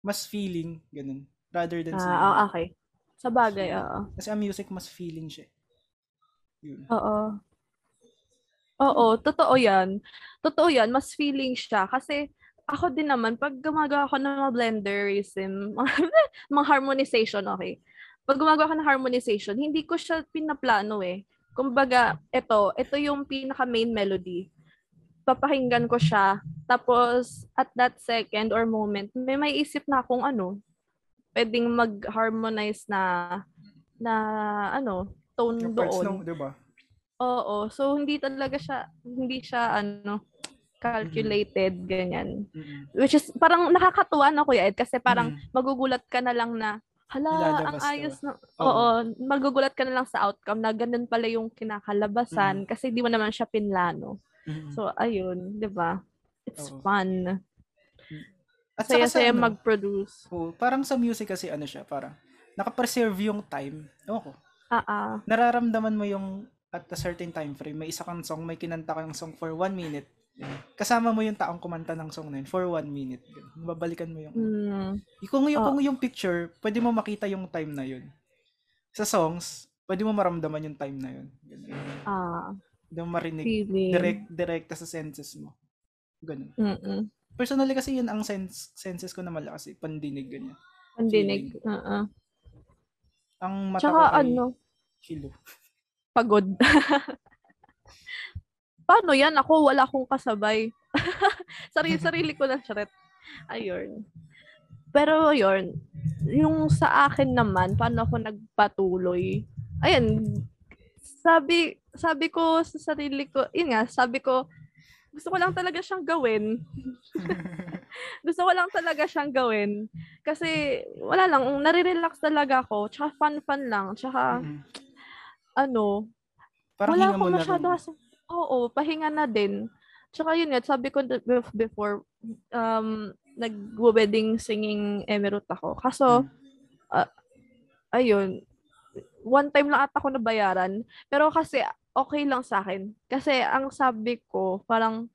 mas feeling, ganun. Rather than sa, Ah, oh, okay. Sa bagay, oo. kasi ang music mas feeling siya. Yun. Oo. Oo, totoo yan. Totoo yan, mas feeling siya. Kasi ako din naman, pag gumagawa ako ng mga blenderism, (laughs) mga harmonization, okay. Pag gumagawa ako ng harmonization, hindi ko siya pinaplano eh. Kumbaga, ito, ito yung pinaka main melody. Papakinggan ko siya. Tapos, at that second or moment, may may isip na akong ano, pwedeng mag-harmonize na, na, ano, tone Yung doon. ng, di ba? Oo. So, hindi talaga siya, hindi siya, ano, calculated, ganyan. Mm-mm. Which is, parang nakakatuwa na, Kuya Ed, kasi parang Mm. magugulat ka na lang na, hala, ang Ilalabas ka ayos na, Oo. oo, magugulat ka na lang sa outcome na ganun pala yung kinakalabasan kasi di mo naman siya pinlano. Mm-mm. So, ayun, di ba? It's Oo. fun. At Saya-saya ano, mag-produce. oo, parang sa music kasi ano siya, parang, nakapreserve yung time. Ewan ko. Ah, ah. nararamdaman mo yung at a certain time frame, may isa kang song, may kinanta kang song for one minute. Kasama mo yung taong kumanta ng song na yun for one minute. Babalikan mo yung... Hmm. Kung yung, Oh. kung yung picture, pwede mo makita yung time na yun. Sa songs, pwede mo maramdaman yung time na yun. Ah, Pwede mo marinig. feeling. Direct, direkta sa senses mo. Ganun. Mm-mm. Personally kasi yun ang sense, senses ko na malakas eh. Pandinig, ganyan. Pandinig. Oo. Ang mata Tsaka ko ay ano, kilo. (laughs) pagod. (laughs) Paano yan? Ako, wala akong kasabay. (laughs) Sarili-sarili (laughs) ko lang, charet. Ayun. Pero yun, yung sa akin naman, paano ako nagpatuloy? Ayan, sabi, sabi ko sa sarili ko, yun nga, sabi ko, gusto ko lang talaga siyang gawin. (laughs) gusto ko lang talaga siyang gawin. Kasi, wala lang, nare-relax talaga ako. Tsaka fun-fun lang. Tsaka, Mhm. ano, Parang wala akong na masyado rin. kasi, oo, pahinga na din. Tsaka yun nga, sabi ko before, um, nag-wedding singing emerald ako. Kaso, Mm. ayun, one time lang ata ako nabayaran. Pero kasi, okay lang sa akin. Kasi, ang sabi ko, parang,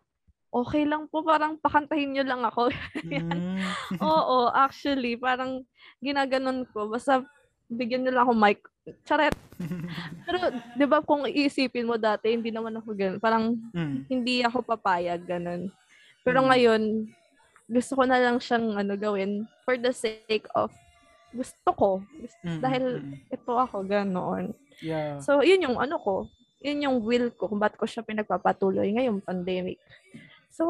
okay lang po, parang pakantahin nyo lang ako. (laughs) Mm. Oo, actually, parang ginaganon ko. Basta, bigyan lang ako mic. Charet. (laughs) Pero, di ba kung iisipin mo dati, hindi naman ako ganun. Parang, Mm. hindi ako papayag, ganun. Pero Mm. ngayon, gusto ko na lang siyang ano gawin for the sake of gusto ko. Gusto- Mm, Dahil mm, mm. ito ako, ganoon. Yeah. So, yun yung ano ko. Yun yung will ko kung ba't ko siya pinagpapatuloy ngayong pandemic. So,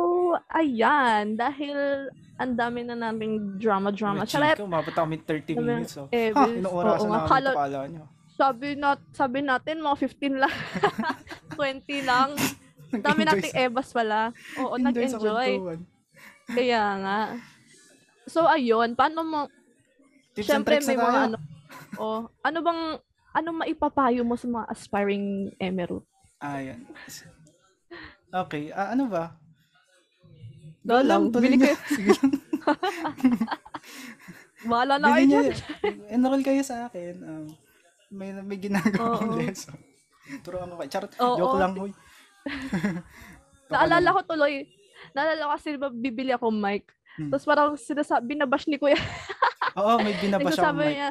ayan. Dahil ang dami na naming drama-drama. Uy, Charet! Chika, umabot kami 30 Sabi- minutes. Oh. eh, ha, nga, namin kala- kala nyo. Sabi, nat, sabi natin, mga 15 lang. (laughs) 20 lang. (laughs) Dami nating ebas pala. Oo, nag-enjoy. Kaya nga. So, ayun. Paano mo, Tips Siyempre may mga ano. Oh, ano bang ano maipapayo mo sa mga aspiring emerald? Ayan. Okay, ah, ano ba? Go lang, tuloy bili kayo. Sige lang. Na kayo dyan. Enroll kayo sa akin. Um, may, may ginagawa akong lesson. Turuan ko kayo. Charot, Oo. joke lang. Hoy. (laughs) Naalala ko tuloy. Naalala ko kasi bibili ako mic. Hmm. Tapos parang sinasabi, binabash ni Kuya. Oo, may binabash ako mic. niya,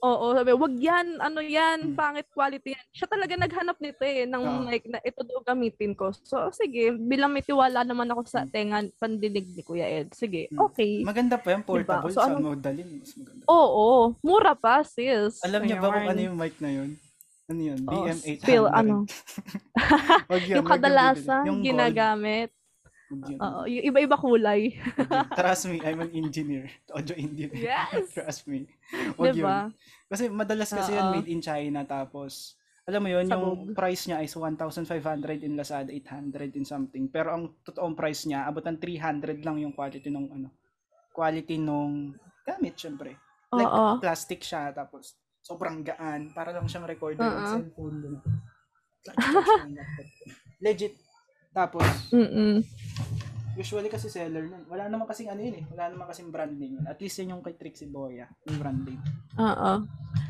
oo, sabi, wag yan, ano yan, Hmm. pangit quality yan. Siya talaga naghanap nito eh, ng Oo. mic na ito daw gamitin ko. So, sige, bilang may tiwala naman ako sa Hmm. tenga, pandinig ni Kuya Ed. Sige, Hmm. okay. Maganda pa yan, portable. So, sa ano- mo dalhin. Mas maganda. Oo, mura pa, sis. Alam niyo ba kung ano yung mic na yun? Ano yun? Oo, BM800. spill, ano. (laughs) Yun, (laughs) yung kadalasan. Yung gold, ginagamit. Yun. Oo, yung iba-iba kulay. Yun. (laughs) Trust me, I'm an engineer. (laughs) Audio engineer. Yes! (laughs) Trust me. Wag yun. diba? Kasi madalas kasi yun Oo. made in China tapos alam mo yun, yung Sabog. price niya is 1,500 in Lazada, 800 in something. Pero ang totoong price niya, abot ng 300 lang yung quality nung ano, quality nung gamit, syempre. Like, Oo. plastic siya, tapos sobrang gaan. Para lang siyang recorder ng cellphone. Ganun. Legit. Tapos, Mm-mm. usually kasi seller nun. Wala naman kasing ano yun eh. Wala naman kasing brand name yun. At least yun yung kay Trixie Boya. Yung brand name. Oo.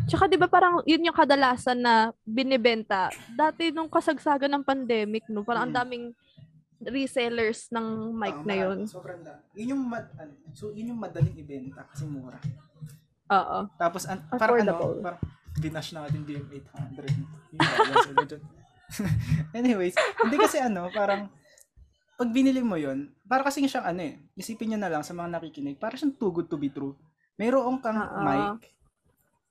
Tsaka 'di ba parang yun yung kadalasan na binibenta. Dati nung kasagsagan ng pandemic, no, parang ang Mm. daming resellers ng mic Ah, na marami. yun. Sobrang da. Yun yung, mad, ano, so, yun yung madaling ibenta kasi mura. Oo. Tapos, an, parang ano, Affordable. parang binash na natin BM800. Yung balance sila dyan. (laughs) Anyways, hindi kasi ano, parang, pag binili mo yun, para kasi siyang ano eh, isipin nyo na lang sa mga nakikinig, para siyang too good to be true. Mayroon kang Oo. mic,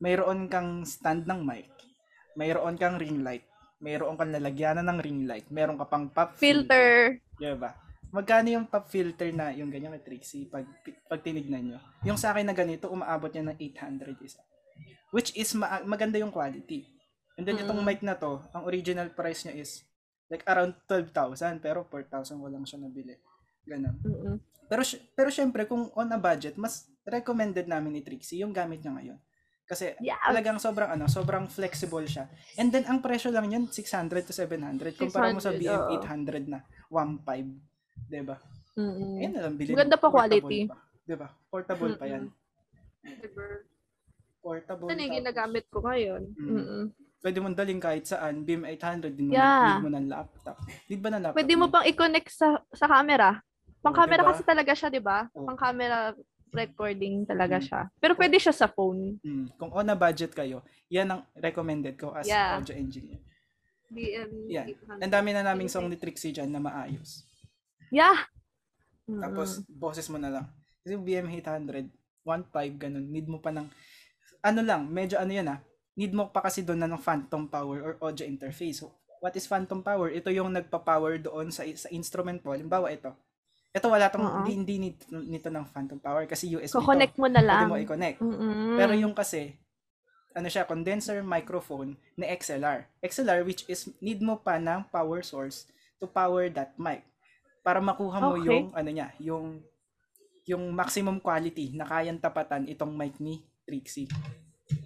mayroon kang stand ng mic, mayroon kang ring light, mayroon kang lalagyanan ng ring light, mayroon ka pang pop Filter. Diba? Magkano yung pop filter na yung ganyan kay Trixie pag, pag tinignan nyo? Yung sa akin na ganito, umaabot niya ng 800 isa. Which is ma- maganda yung quality. And then itong Mm. mic na to, ang original price niya is like around 12,000 pero 4,000 ko lang siya nabili. Ganun. Mm-mm. Pero pero syempre kung on a budget, mas recommended namin ni Trixie yung gamit niya ngayon. Kasi Yeah. talagang sobrang ano, sobrang flexible siya. And then ang presyo lang niyan 600 to 700 kumpara mo sa 600, BM oo. 800 na 1.5, 'di ba? Mm-mm. Ayun na lang bilhin. Maganda pa Portable quality. 'Di ba? Portable pa 'yan. Portable. Ito na yung ginagamit ko ngayon. Mm. Mm-mm. Pwede mong daling kahit saan, BM 800 din mo Yeah. need mo ng laptop. Need ba ng laptop? Pwede mo pang i-connect sa sa camera. Pang Oo, camera diba? kasi talaga siya, 'di ba? Oo. Pang camera recording talaga Mm. siya. Pero pwede siya sa phone. Mm. Kung on a budget kayo, yan ang recommended ko as Yeah. audio engineer. BM. 800. Ang dami na naming song ni Trixie dyan na maayos. Yeah. Tapos, boses mo na lang. Kasi BM 800, 1.5, ganun. Need mo pa ng, ano lang, medyo ano yan ah, need mo pa kasi doon na ng phantom power or audio interface. So, what is phantom power? Ito yung nagpa-power doon sa, sa instrument mo. Halimbawa, ito. Ito wala tong, Oo. hindi, hindi nito, nito ng phantom power kasi USB to. Ko-connect mo na Pwede lang. mo i-connect. Mm-mm. Pero yung kasi, ano siya, condenser microphone na XLR. XLR which is need mo pa ng power source to power that mic. Para makuha mo Okay. yung ano niya, yung yung maximum quality na kayang tapatan itong mic ni Trixie.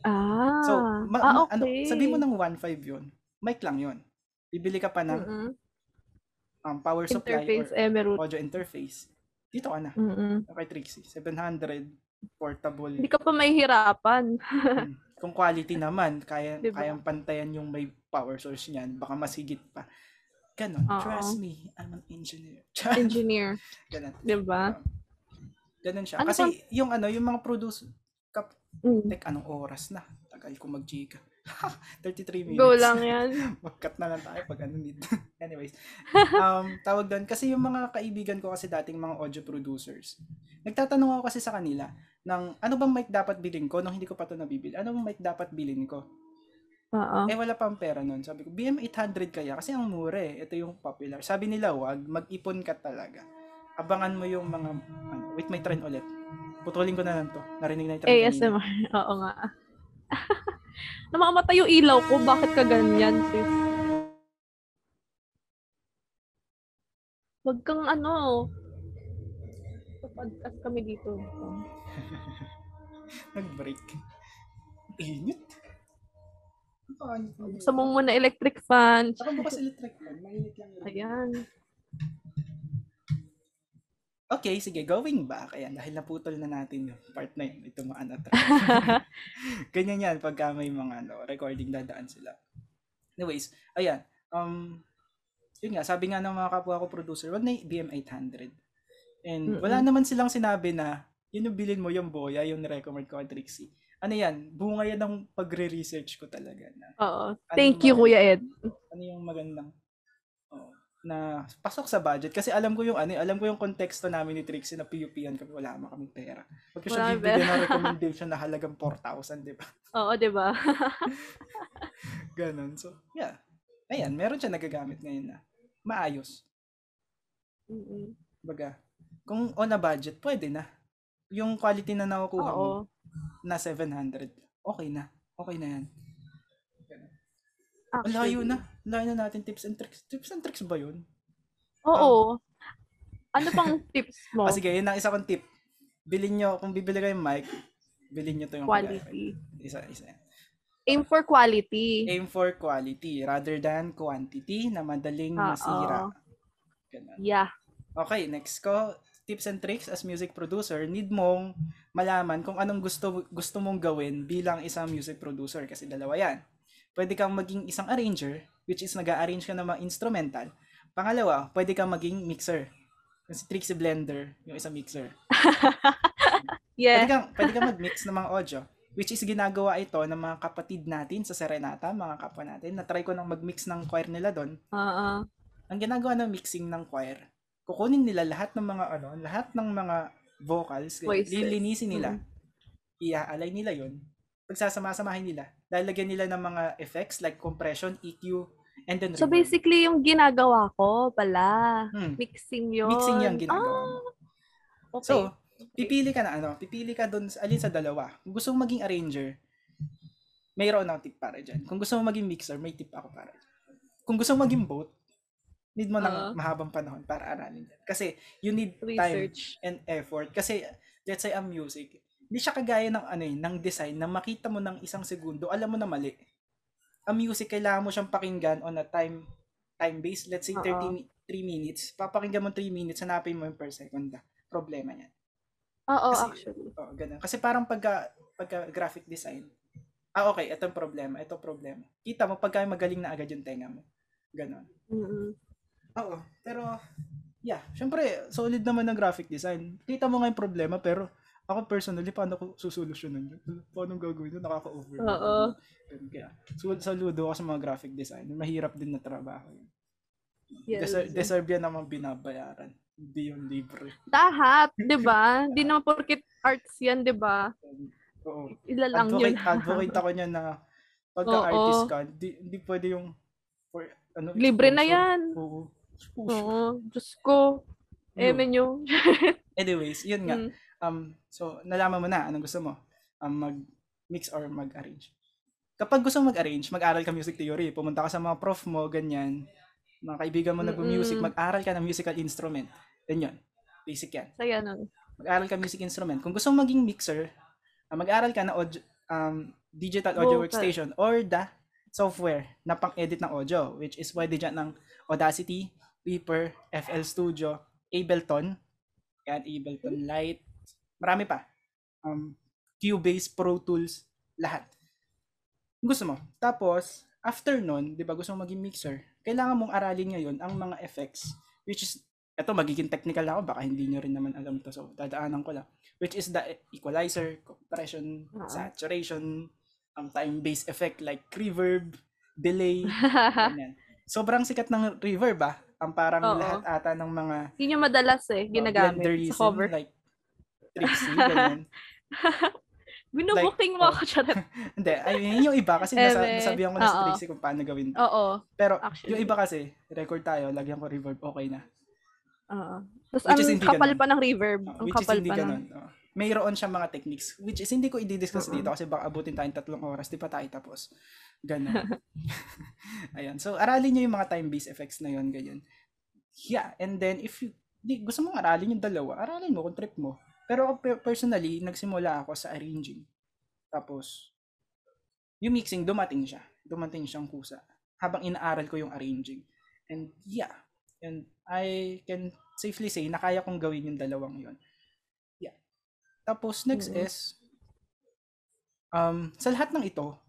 Ah. So, ma- ah, ma- okay. ano, sabi mo ng 1.5 yun, mic lang yun. Bibili ka pa ng Mm-mm. um, power supply interface or emerald. audio interface. Dito ka na, Mm-mm. kay Trixie. 700, portable. Hindi ka pa mahihirapan. Mm. (laughs) Kung quality naman, kaya Diba? kayang pantayan yung may power source niyan, baka mas higit pa. Ganon. Oo. Trust me, I'm an engineer. (laughs) Engineer. Ganon. 'Di ba? Ganon siya. Ano Kasi yung ano, yung mga produce, Mm. tek, anong oras na? Tagal ko mag-chika. 33 minutes. Go lang yan. (laughs) Mag-cut na lang tayo pag ano need. (laughs) Anyways, um, tawag doon, kasi yung mga kaibigan ko kasi dating mga audio producers, nagtatanong ako kasi sa kanila, ng ano bang mic dapat bilhin ko nung hindi ko pa ito nabibili? Ano bang mic dapat bilhin ko? Oo. Eh wala pang pera nun. Sabi ko, BM800 kaya kasi ang mura eh. Ito yung popular. Sabi nila, wag, mag-ipon ka talaga. Abangan mo yung mga, ano, wait, may trend ulit. Putulin ko na lang to. Narinig na yung trend kanina. ASMR. (laughs) Oo nga. (laughs) Namamatay yung ilaw ko. Bakit ka ganyan, sis? Wag kang ano. Podcast kami dito. (laughs) Nag-break. Init. Ano ba? Sa mo muna electric fan. Saka bukas electric fan. Mainit lang yun. Ayan. Okay, sige, going back. Ayan, dahil naputol na natin yung part na yun. Ito mga anatra. (laughs) Ganyan yan pagka may mga ano, recording dadaan sila. Anyways, ayan. Um, yun nga, sabi nga ng mga kapwa ko producer, wag na yung BM800. And Mm-mm. wala naman silang sinabi na yun yung bilin mo yung boya, yung recommend ko kay Trixie. Ano yan, bunga yan ng pagre-research ko talaga na Oo. Ano Thank ba? you, Kuya Ed. ano yung magandang na pasok sa budget kasi alam ko yung ano, alam ko yung konteksto namin ni Trixie na PUP-an kami wala naman kaming pera. Pag siya Wala bibigyan ng recommendation na halagang 4,000, di ba? Oo, di ba? (laughs) Ganon. So, yeah. Ayan, meron siya nagagamit ngayon na maayos. Mm-mm. Baga, kung on a budget, pwede na. Yung quality na nakukuha mo Oo. na 700, okay na. Okay na yan. Actually. layo na. Layo na natin tips and tricks. Tips and tricks ba yun? Oo. Ano pang (laughs) tips mo? Ah, sige, yun ang isa kong tip. Bilhin nyo, kung bibili kayo ng mic, bilhin nyo to yung Quality. Isa, isa. yan. Aim for quality. Aim for quality rather than quantity na madaling Oo. masira. Ganun. Yeah. Okay, next ko, tips and tricks as music producer, need mong malaman kung anong gusto gusto mong gawin bilang isang music producer kasi dalawa yan. Pwede kang maging isang arranger, which is nag-arrange ka ng mga instrumental. Pangalawa, pwede kang maging mixer. Kasi Trixie Blender, yung isang mixer. (laughs) Pwede Yeah. kang, pwede kang mag-mix ng mga audio, which is ginagawa ito ng mga kapatid natin sa Serenata, mga kapwa natin. Na-try ko nang mag-mix ng choir nila doon. Oo. Ang ginagawa ng mixing ng choir, kukunin nila lahat ng mga ano, lahat ng mga vocals, Voices. lilinisin nila. Ia-align nila 'yon. Pagsasama-samahin nila. Lalagyan nila ng mga effects like compression, EQ, and then So reverb. basically, yung ginagawa ko pala, Hmm. mixing yun. Mixing yung ginagawa mo. Ah, okay. So, pipili ka na ano, pipili ka doon alin sa dalawa. Kung gusto mo maging arranger, mayroon akong tip para dyan. Kung gusto mo maging mixer, may tip ako para dyan. Kung gusto mo maging both, need mo ng Oo. mahabang panahon para aralin yan. Kasi you need time Research. and effort. Kasi let's say ang music, hindi siya kagaya ng ano eh, ng design na makita mo ng isang segundo, alam mo na mali. Ang music kailangan mo siyang pakinggan on a time time base, let's say Oo. 30 mi- 3 minutes. Papakinggan mo 3 minutes, hanapin mo yung per second. Problema yan. Oo, Kasi- actually. Oo, ganun. Kasi parang pagka, pagka graphic design, ah okay, ito ang problema, ito ang problema. Kita mo pagka magaling na agad yung tenga mo. Ganon. Mm-mm. Oo, pero yeah, syempre solid naman ng graphic design. Kita mo nga yung problema pero ako personally paano ko susolusyonan yun? (laughs) Paano gagawin yun? Nakaka-over. Oo. Kaya so, saludo ako sa mga graphic design. Mahirap din na trabaho yun. Yes. Deserve, deserve yan naman binabayaran. Hindi yung libre. Lahat, di ba? Di naman porkit arts yan, di ba? Oo. Ila lang yun. advocate, (laughs) advocate ako niya na pagka Oo. artist ka, di, di pwede yung for, ano, Libre na yan. Oo. Oo. Diyos ko. Eh, menyo. (laughs) Anyways, yun nga. Mm. Um, so, nalaman mo na anong gusto mo. Um, mag-mix or mag-arrange. Kapag gusto mo mag-arrange, mag-aral ka music theory. Pumunta ka sa mga prof mo, ganyan. Mga kaibigan mo nag-music, mag-aral ka ng musical instrument. Then yun. Basic yan. Saya nun. mag-aral ka music instrument. Kung gusto mo maging mixer, ah, mag-aral ka na audio, um, digital audio Vocal. workstation or the software na pang-edit ng audio, which is pwede dyan ng Audacity, Reaper, FL Studio, Ableton, yan, Ableton Lite, marami pa. Um, Cubase, Pro Tools, lahat. Gusto mo. Tapos, after nun, di ba, gusto mo maging mixer, kailangan mong aralin ngayon ang mga effects, which is eto magiging technical ako baka hindi nyo rin naman alam to so dadaanan ko lang which is the equalizer compression Oo. saturation um, time based effect like reverb delay (laughs) ganyan sobrang sikat ng reverb ah ang parang Oo. lahat ata ng mga Yun yung madalas eh, uh, ginagamit Blenderism, sa cover. like Trixie (laughs) ganyan Binubuking like, mo oh. ako (laughs) siya. hindi ay yun yung iba kasi nasa, Eme. nasabihan ko na sa. Trixie kung paano gawin Oo. pero Actually. yung iba kasi record tayo lagyan ko reverb okay na Oo. Tapos ang kapal ganun. pa ng reverb. Uh, ang which is kapal hindi pa ng... ganun. Uh, mayroon siya mga techniques which is hindi ko i-discuss Oo. dito kasi baka abutin tayong tatlong oras di pa tayo tapos. Ganun. (laughs) Ayan. So aralin niyo yung mga time-based effects na yon ganyan. Yeah, and then if you di, gusto mong aralin yung dalawa, aralin mo kung trip mo. Pero ako personally, nagsimula ako sa arranging. Tapos yung mixing dumating siya. Dumating siyang kusa habang inaaral ko yung arranging. And yeah, and I can safely say na kaya kong gawin yung dalawang yon. Yeah. Tapos next Mm. is um sa lahat ng ito,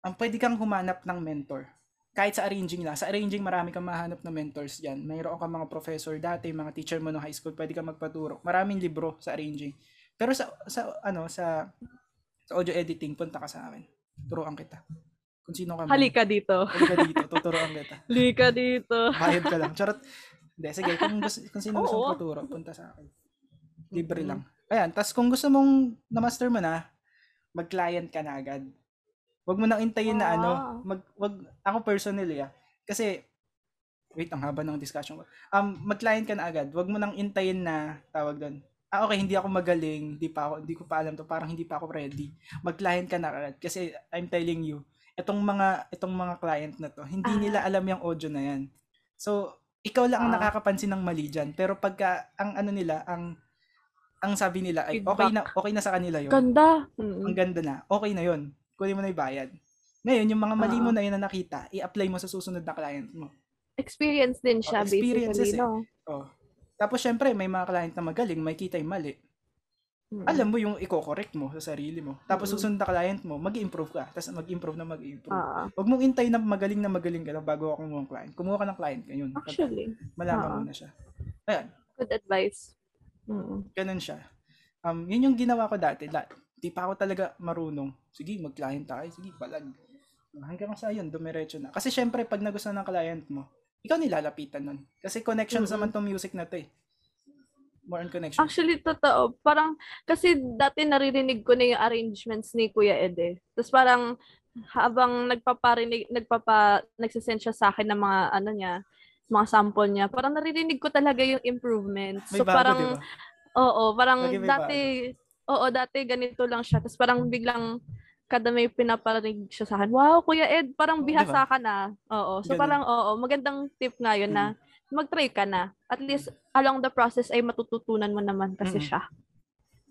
ang pwede kang humanap ng mentor. Kahit sa arranging lang. Sa arranging, marami kang mahanap na mentors dyan. Mayroon kang mga professor dati, mga teacher mo no high school, pwede kang magpaturo. Maraming libro sa arranging. Pero sa, sa ano, sa, sa audio editing, punta ka sa akin. Turuan kita. Kung sino ka man. Halika dito. Halika dito, tuturuan kita. (laughs) Halika dito. Bayad ka lang. Charot. Hindi, sige. Kung, gusto, kung sino gusto mong paturo, punta sa akin. Libre lang. Ayan. Tapos kung gusto mong na-master mo na, mag-client ka na agad. Wag mo nang intayin na ano, Ah. mag wag ako personally ah. Kasi wait, ang haba ng discussion ko. Um, mag-client ka na agad. Wag mo nang intayin na tawag doon. Ah, okay, hindi ako magaling, hindi pa ako, hindi ko pa alam to, parang hindi pa ako ready. Mag-client ka na agad kasi I'm telling you, itong mga itong mga client na to, hindi Ah. nila alam yung audio na yan. So, ikaw lang ang Ah. nakakapansin ng mali dyan. Pero pagka ang ano nila, ang ang sabi nila ay okay na okay na sa kanila 'yon. Ganda. Ang Mm. ganda na. Okay na 'yon. Kunin mo na 'yung bayad. Ngayon, yung mga mali mo na 'yun na nakita, i-apply mo sa susunod na client mo. Experience din siya, Oh, basically, eh. no? Oh. Tapos syempre, may mga client na magaling, may kita 'yung mali. Mm. Alam mo yung i-correct mo sa sarili mo. Tapos Mm. susunod na client mo, mag-improve ka. Tapos mag-improve na mag-improve. Ah, Huwag mong intay na magaling na magaling ka na bago ako kumuha ng client. Kumuha ka ng client ngayon. actually, Malaman oo. mo na siya. Ayan, good advice. Mm. ganun siya. Um, yun yung ginawa ko dati. La, di pa ako talaga marunong. Sige, mag-client tayo. Sige, palag. Hanggang sa yun, dumiretso na. Kasi syempre, pag nagustuhan ng client mo, ikaw nilalapitan nun. Kasi connections Mm-mm. naman tong music na to eh. More on connection. Actually, totoo. Parang, kasi dati naririnig ko na yung arrangements ni Kuya Ed eh. Tapos parang, habang nagpaparinig, nagpapa, nagsisend siya sa akin ng mga, ano niya, mga sample niya, parang naririnig ko talaga yung improvements. May So bago, parang, di ba? oo, parang Lagi dati, oo, dati ganito lang siya. Tapos parang biglang, kada may pinaparinig siya sa akin, wow, Kuya Ed, parang bihasa ka na. Oo. So Ganun. parang, oo, magandang tip nga yun na, mag-try ka na. At least, along the process ay matututunan mo naman kasi Mm-mm. siya.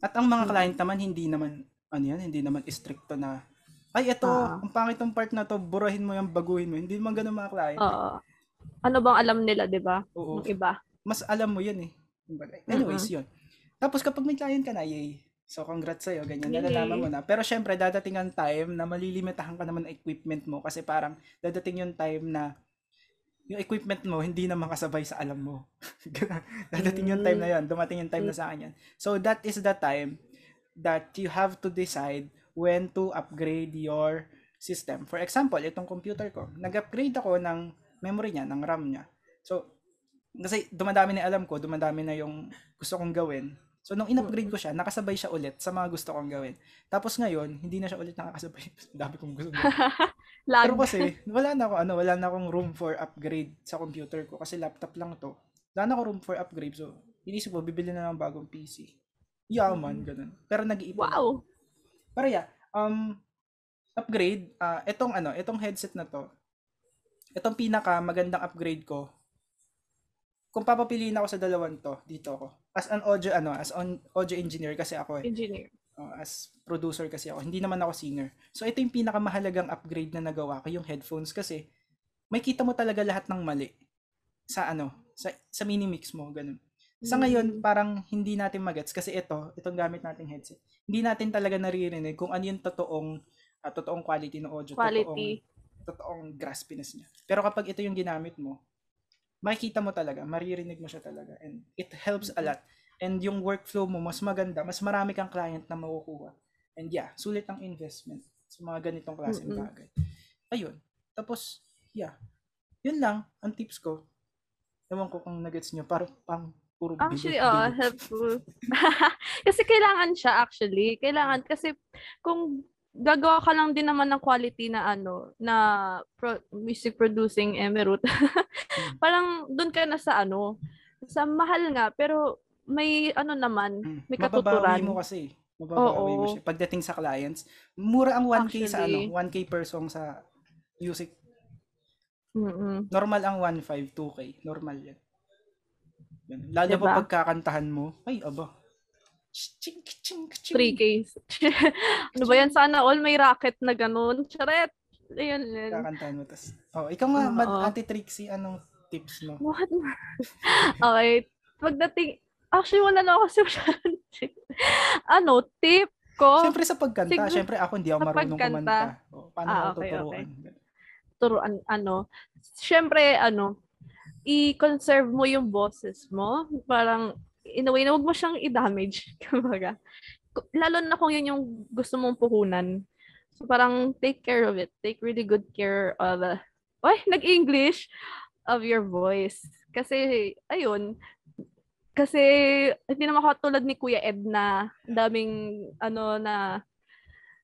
At ang mga Mm. client naman, hindi naman, ano yan, hindi naman stricto na, ay, ito, Ah. ang pangit part na to, burahin mo yan, baguhin mo. Hindi naman ganun mga client. Oo. Ano bang alam nila, di ba? Oo. Ng iba. Mas alam mo yun eh. Anyways, yun. Tapos kapag may client ka na, yay. So, congrats sa'yo, ganyan, Yay. nalalaman mo na. Pero syempre, dadating ang time na malilimitahan ka naman ng equipment mo kasi parang dadating yung time na yung equipment mo hindi na makasabay sa alam mo. (laughs) dadating yung time na yun, dumating yung time na sa akin yan. So, that is the time that you have to decide when to upgrade your system. For example, itong computer ko, nag-upgrade ako ng memory niya, ng RAM niya. So, kasi dumadami na alam ko, dumadami na yung gusto kong gawin. So, nung in-upgrade ko siya, nakasabay siya ulit sa mga gusto kong gawin. Tapos ngayon, hindi na siya ulit nakakasabay. (laughs) Dami kong gusto. (laughs) Pero kasi, wala na ako, ano, wala na akong room for upgrade sa computer ko. Kasi laptop lang to. Wala na ako room for upgrade. So, inisip ko, bibili na ng bagong PC. Yaman, ganun. Pero nag-iipon. wow. Pero yeah, um, upgrade, ah itong ano, itong headset na to, itong pinaka magandang upgrade ko, kung papapiliin ako sa dalawang to, dito ako. As an audio, ano, as on audio engineer kasi ako eh. Engineer. Uh, as producer kasi ako. Hindi naman ako singer. So, ito yung pinakamahalagang upgrade na nagawa ko, yung headphones kasi may kita mo talaga lahat ng mali sa ano, sa, sa mini-mix mo, ganun. Sa ngayon, parang hindi natin magets kasi ito, itong gamit nating headset. Hindi natin talaga naririnig kung ano yung totoong ah, totoong quality ng audio, Quality. totoong totoong graspiness niya. Pero kapag ito yung ginamit mo, makikita mo talaga, maririnig mo siya talaga and it helps a lot. And yung workflow mo mas maganda, mas marami kang client na makukuha. And yeah, sulit ang investment sa mga ganitong klaseng Mm-mm. bagay. Ayun. Tapos, yeah. Yun lang ang tips ko. Ewan ko kung nagets nyo. Parang pang puro Actually, oh, helpful. (laughs) kasi kailangan siya actually. Kailangan kasi kung gagawa ka lang din naman ng quality na ano, na pro- music producing emerald. (laughs) parang doon ka na sa ano, sa mahal nga, pero may ano naman, Mm. may Mababawi katuturan. mo kasi. Mababawi mo siya. Pagdating sa clients, mura ang 1K sa ano, Actually. 1K per song sa music. Mm-mm. Normal ang 1.5, 2K. Normal. Yan. Lalo Diba? pa pagkakantahan mo, ay, aba. Ching, ching, ching. 3K. (laughs) ano ba yan? Sana all may racket na ganun. Charet! Ayun, yun. Kakantahan mo. Tas, oh, ikaw nga, Oo. Mad Ate Trixie, anong tips mo? What? (laughs) okay. Pagdating, actually wala na ako masyadong (laughs) ano, tip ko, Siyempre sa pagkanta, siguro- siyempre ako hindi ako sa marunong pagkanta. kumanta. Oh, paano Ah, ako okay, tuturuan? turuan, ano, syempre, ano, i-conserve mo yung boses mo. Parang, in a way, na huwag mo siyang i-damage. (laughs) Kumbaga. Ku- Lalo na kung yun yung gusto mong puhunan. So, parang, take care of it. Take really good care of, uh, ay, nag-English, of your voice. Kasi, ayun, kasi, hindi naman katulad ni Kuya Ed na, daming, ano, na,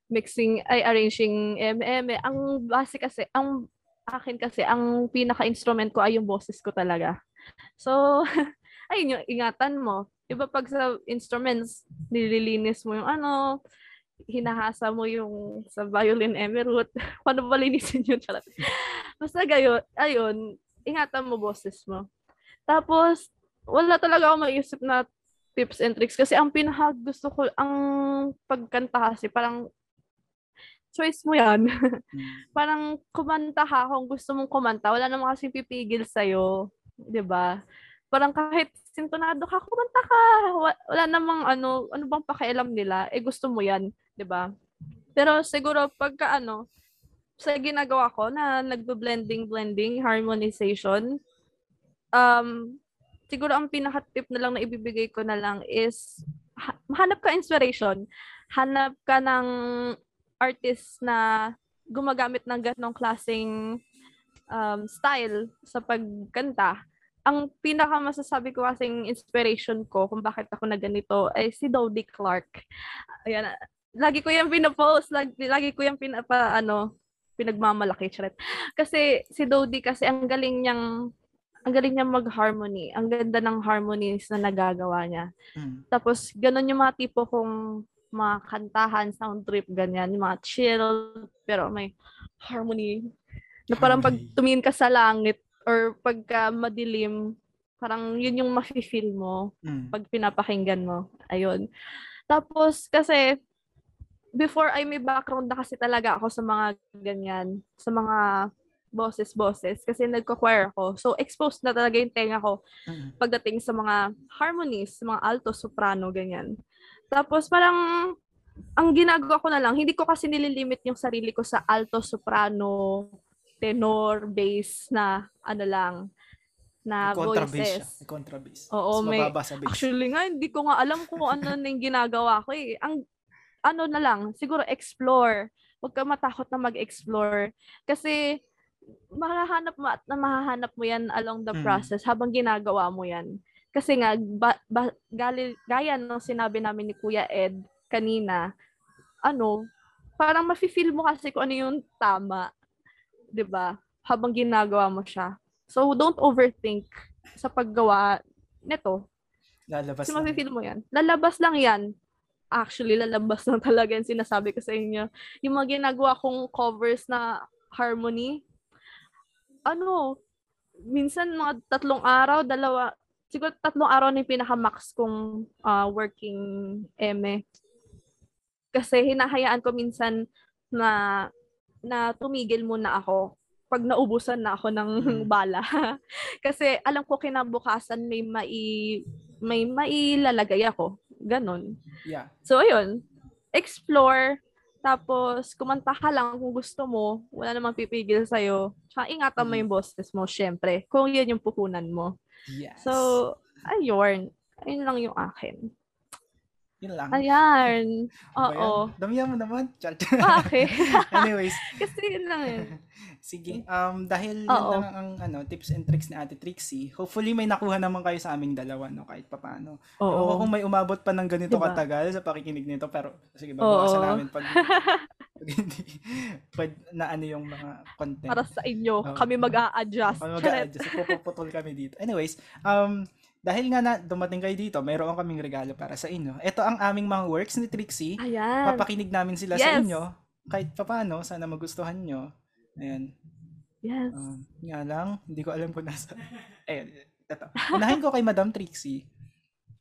mixing, ay arranging MM. Ang base kasi, ang akin kasi, ang pinaka-instrument ko ay yung boses ko talaga. So, (laughs) ayun yung ingatan mo. Iba pag sa instruments, nililinis mo yung ano, hinahasa mo yung sa violin emerald. (laughs) Paano ba linisin yun? Charot. Basta gayon, ayun, ingatan mo boses mo. Tapos, wala talaga ako maisip na tips and tricks kasi ang pinaka gusto ko, ang pagkanta kasi parang choice mo yan. (laughs) hmm. parang kumanta ka kung gusto mong kumanta. Wala namang kasi pipigil sa'yo. ba diba? Parang kahit sintonado ka, kumanta ka. Wala namang ano, ano bang pakialam nila. Eh gusto mo yan. 'di ba? Pero siguro pagka ano, sa ginagawa ko na nagbo-blending, blending, harmonization, um, siguro ang pinaka-tip na lang na ibibigay ko na lang is ha- hanap ka inspiration. Hanap ka ng artist na gumagamit ng ganong klaseng um, style sa pagkanta. Ang pinaka masasabi ko kasing inspiration ko kung bakit ako na ganito ay si Dodie Clark. Ayan, lagi ko yung pinapost, lagi, lagi ko yung pinapa, ano, pinagmamalaki, charet. Kasi si Dodi kasi ang galing niyang ang galing niya mag-harmony. Ang ganda ng harmonies na nagagawa niya. Mm. Tapos, ganun yung mga tipo kong mga kantahan, sound trip, ganyan. Yung mga chill, pero may harmony. Na parang pag tumingin ka sa langit or pagka madilim, parang yun yung mafe-feel mo mm. pag pinapakinggan mo. Ayun. Tapos, kasi, before ay may background na kasi talaga ako sa mga ganyan, sa mga boses-boses kasi nagko-choir ako. So, exposed na talaga yung tenga ko pagdating sa mga harmonies, sa mga alto, soprano, ganyan. Tapos, parang, ang ginagawa ko na lang, hindi ko kasi nililimit yung sarili ko sa alto, soprano, tenor, bass na, ano lang, na voices. Contrabass. Oo, may, actually nga, hindi ko nga alam kung ano na yung ginagawa ko eh. Ang ano na lang, siguro explore. Huwag ka matakot na mag-explore. Kasi, mahahanap mo at mahahanap mo yan along the mm. process habang ginagawa mo yan. Kasi nga, ba, ba, gali, gaya ng sinabi namin ni Kuya Ed kanina, ano, parang mafe-feel mo kasi kung ano yung tama. 'Di ba Habang ginagawa mo siya. So, don't overthink sa paggawa nito. Lalabas Kasi mafe-feel mo yan. Lalabas lang yan actually lalabas na (laughs) talaga yung sinasabi ko sa inyo. Yung mga ginagawa kong covers na harmony, ano, minsan mga tatlong araw, dalawa, siguro tatlong araw na yung pinaka-max kong uh, working eme. Kasi hinahayaan ko minsan na na tumigil muna ako pag naubusan na ako ng mm. (laughs) bala. (laughs) Kasi alam ko kinabukasan may mai may mailalagay ako. Ganon. Yeah. So, ayun. Explore. Tapos, kumanta ka lang kung gusto mo. Wala namang pipigil sa'yo. Tsaka ingatan mo mm. yung bosses mo, syempre. Kung yan yung puhunan mo. Yes. So, ayun. Ayun lang yung akin. Yun lang. Ayan. (laughs) Oo. Damihan mo naman. Okay. (laughs) Anyways. (laughs) Kasi yun lang yun. Sige. Um, dahil yun lang ang ano, tips and tricks ni Ate Trixie, hopefully may nakuha naman kayo sa aming dalawa, no? Kahit papaano. Oo. kung may umabot pa ng ganito diba? katagal sa pakikinig nito, pero sige, babawasan namin pag, pag hindi, pag na ano yung mga content. Para sa inyo, Oo. kami mag-a-adjust. Kami mag-a-adjust. Pupuputol kami dito. Anyways, um, dahil nga na dumating kayo dito, mayroon kaming regalo para sa inyo. Ito ang aming mga works ni Trixie. Ayan. Papakinig namin sila yes. sa inyo. Kahit papaano, sana magustuhan nyo. Ayan. Yes. Um, nga lang, hindi ko alam kung nasa... (laughs) Ayan, ito. Unahin ko kay Madam Trixie.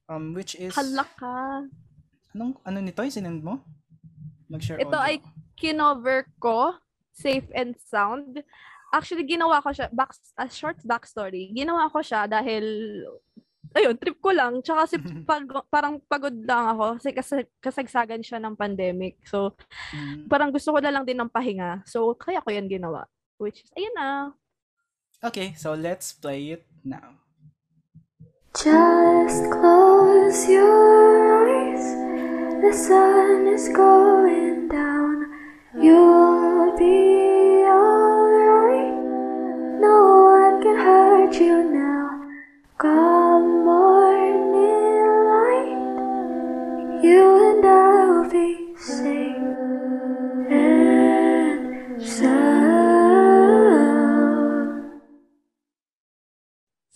Um, which is... Hala ka. Anong, ano nito yung sinend mo? Mag-share Ito audio. ay kinover ko, safe and sound. Actually, ginawa ko siya, back, a short backstory. Ginawa ko siya dahil ayun, trip ko lang. Tsaka kasi (laughs) pag, parang pagod lang ako kasi kas, kasagsagan siya ng pandemic. So, mm. parang gusto ko na lang din ng pahinga. So, kaya ko yan ginawa. Which is, ayun na. Okay, so let's play it now. Just close your eyes. The sun is going down. You'll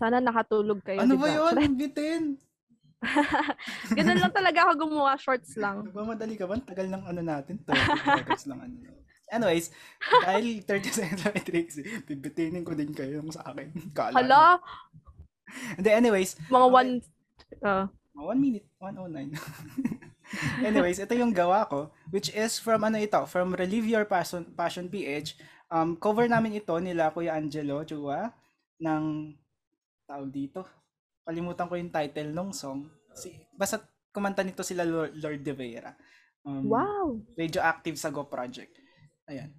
Sana nakatulog kayo. Ano diba? ba yun? Bitin. (laughs) Ganun lang talaga ako gumawa, shorts lang. (laughs) Nagmamadali ka ba? Tagal ng ano natin. 30 seconds lang ano. Anyways, dahil 30 seconds lang Trixie, bibitinin ko din kayo sa akin. Kala Hala, niyo. Hindi, anyways, mga Okay. one, uh, one minute, 109. (laughs) anyways, ito yung gawa ko, which is from ano ito, from Relieve Your Passion, Passion PH. Um, cover namin ito nila Kuya Angelo Chua ng tawag dito. Kalimutan ko yung title ng song. Si, basta kumanta nito sila Lord, Lord De Vera. Um, wow. Radioactive sa Go Project. Ayan.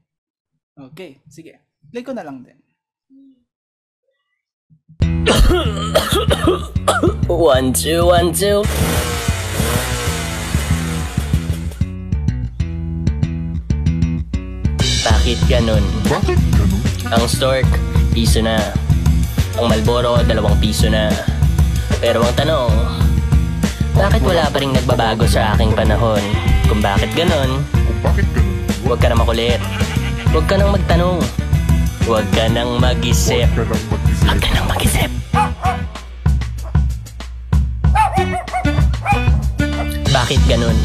Okay, sige. Play ko na lang din. One, two, one, two. Bakit ganun? Bakit ganun? Ang stork, piso na. Ang Malboro, dalawang piso na. Pero ang tanong, bakit wala pa rin nagbabago sa aking panahon? Kung bakit ganun, Kung bakit ganun? huwag ka na makulit. Huwag ka nang magtanong. Huwag ka nang mag-isip. Huwag ka lang mag-isip. Huwag ka nang mag-isip. Bakit ganun?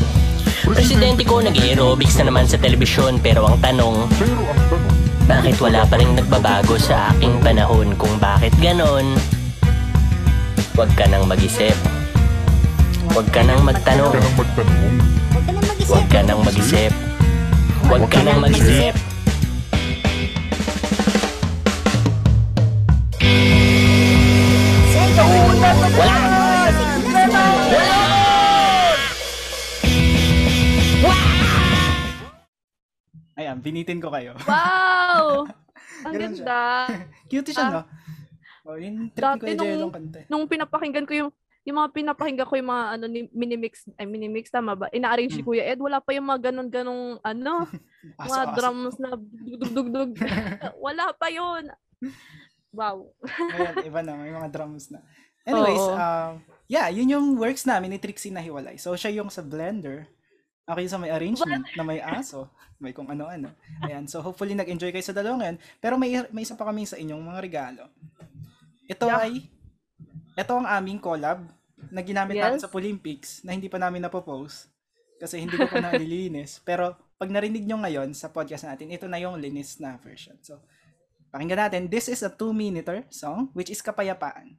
Presidente ko nag-aerobics na naman sa telebisyon pero ang tanong, Pero ang tanong, bakit wala pa rin nagbabago sa aking panahon kung bakit ganon? Huwag ka nang mag-isip. Huwag ka nang magtanong. huwag ka lang magtanong. Huwag ka nang mag-isip. Huwag ka nang mag-isip. Ayan, binitin ko kayo. Wow! (laughs) Ang Ganun siya. ganda. Cute siya, Ah. no? Oh, yung trip Dati ko yung nung- kanta. Nung pinapakinggan ko yung yung mga pinapakinggan ko yung mga ano ni minimix ay minimix tama ba? Ina-arrange Hmm. Kuya Ed, wala pa yung mga ganun-ganong ano, (laughs) mga Aso-aso. drums na dugdug-dugdug. (laughs) wala pa yun. Wow. Ayan, iba na, may mga drums na. Anyways, Oo. um, yeah, yun yung works namin ni Trixie na hiwalay. So, siya yung sa blender. Yung sa may arrangement na may aso. May kung ano-ano. Ayan, so hopefully nag-enjoy kayo sa dalawang yan. Pero may, may isa pa kami sa inyong mga regalo. Ito Yeah. ay, ito ang aming collab na ginamit natin Yes. sa Olympics na hindi pa namin napopost kasi hindi ko pa (laughs) nalilinis. Pero pag narinig nyo ngayon sa podcast natin, ito na yung linis na version. So, pakinggan natin. This is a two-minuter song which is Kapayapaan.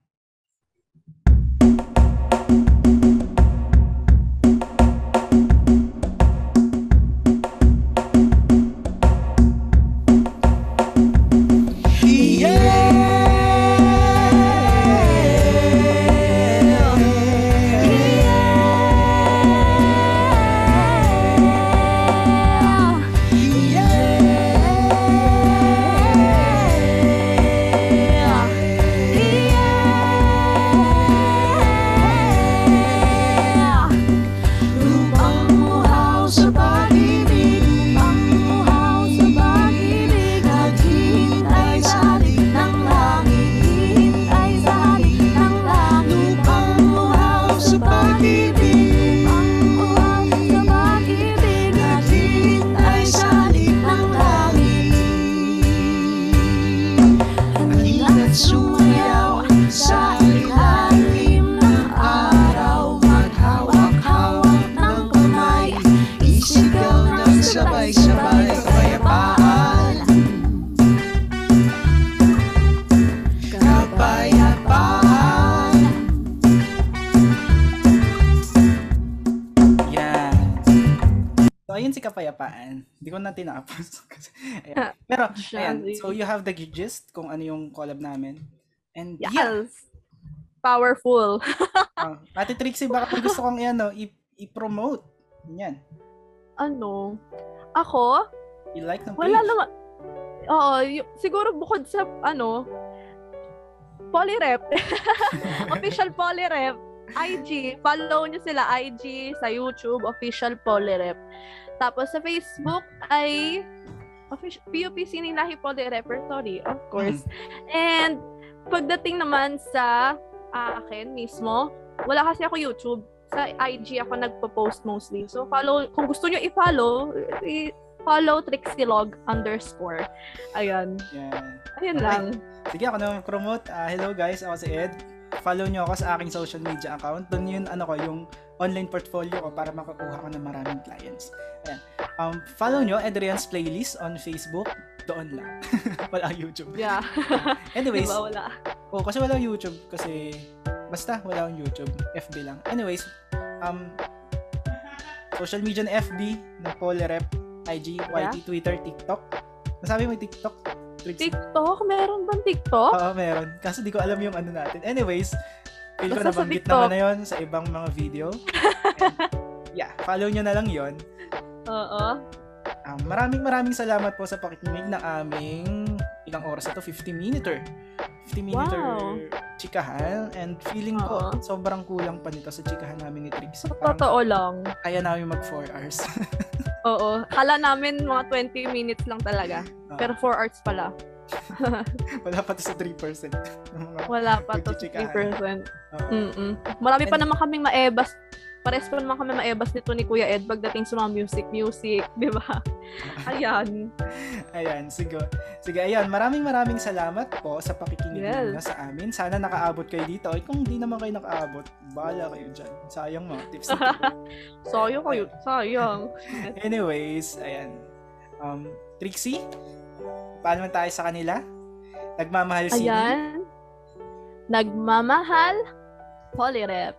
Pero, ayan. So, you have the gist kung ano yung collab namin. And yeah. Yes. Powerful. (laughs) ah, Ate Trixie, baka gusto kong yan, no, i- i-promote. Yan. ano? Ako? I-like ng page. Wala naman. Oo, y- siguro bukod sa ano, Polyrep. (laughs) official Polyrep. IG. Follow nyo sila IG sa YouTube, official Polyrep. Tapos sa Facebook ay official, PUP Sinilahi Poly Repertory, of course. And pagdating naman sa ah, akin mismo, wala kasi ako YouTube. Sa IG ako nagpo-post mostly. So follow, kung gusto nyo i-follow, i- follow Trixilog underscore. Ayan. Yan. Ayun Okay. lang. Sige, ako na promote. Ah, hello guys, ako si Ed. Follow nyo ako sa aking social media account. Doon yun, ano ko, yung online portfolio ko para makakuha ko ng maraming clients. Ayan. Um, follow nyo Adrian's Playlist on Facebook. Doon lang. (laughs) Wala YouTube. Yeah. (laughs) Anyways, diba wala? oh, kasi wala YouTube. Kasi, basta wala akong YouTube. FB lang. Anyways, um, social media na FB, ng Polerep, IG, YT, Yeah. Twitter, TikTok. Nasabi mo yung TikTok? Tricks? TikTok? Meron bang TikTok? Oo, meron. Kasi di ko alam yung ano natin. Anyways, feel ko nabanggit naman na yun sa ibang mga video. (laughs) And, yeah, follow nyo na lang yon. Oo. Um, maraming maraming salamat po sa pakikinig ng aming ilang oras ito, 50 minuter. 50 minuter Wow. chikahan and feeling ko Oo. sobrang kulang pa nito sa chikahan namin ni Trixie. Sa Parang totoo lang. kaya namin mag 4 hours. (laughs) Oo. Kala namin mga 20 minutes lang talaga. Ah. Pero 4 hours pala. (laughs) Wala pa to sa 3% ng mga Wala pa to Pagchichikahan. 3%. Oo. Mm-mm. Marami pa And- naman kaming maebas. Pares pa naman kami maebas nito ni Kuya Ed pagdating sa mga music-music, di ba? (laughs) Ayan. Ayan, sige. Sige, ayan. Maraming maraming salamat po sa pakikinig Yes. ninyo sa amin. Sana nakaabot kayo dito. At kung hindi naman kayo nakaabot, bahala kayo dyan. Sayang mga tips na. (laughs) Sayang kayo. Sayang. (laughs) Anyways, ayan. Um, Trixie, paano man tayo sa kanila? Nagmamahal sini. Ayan. Nagmamahal. Polyrep.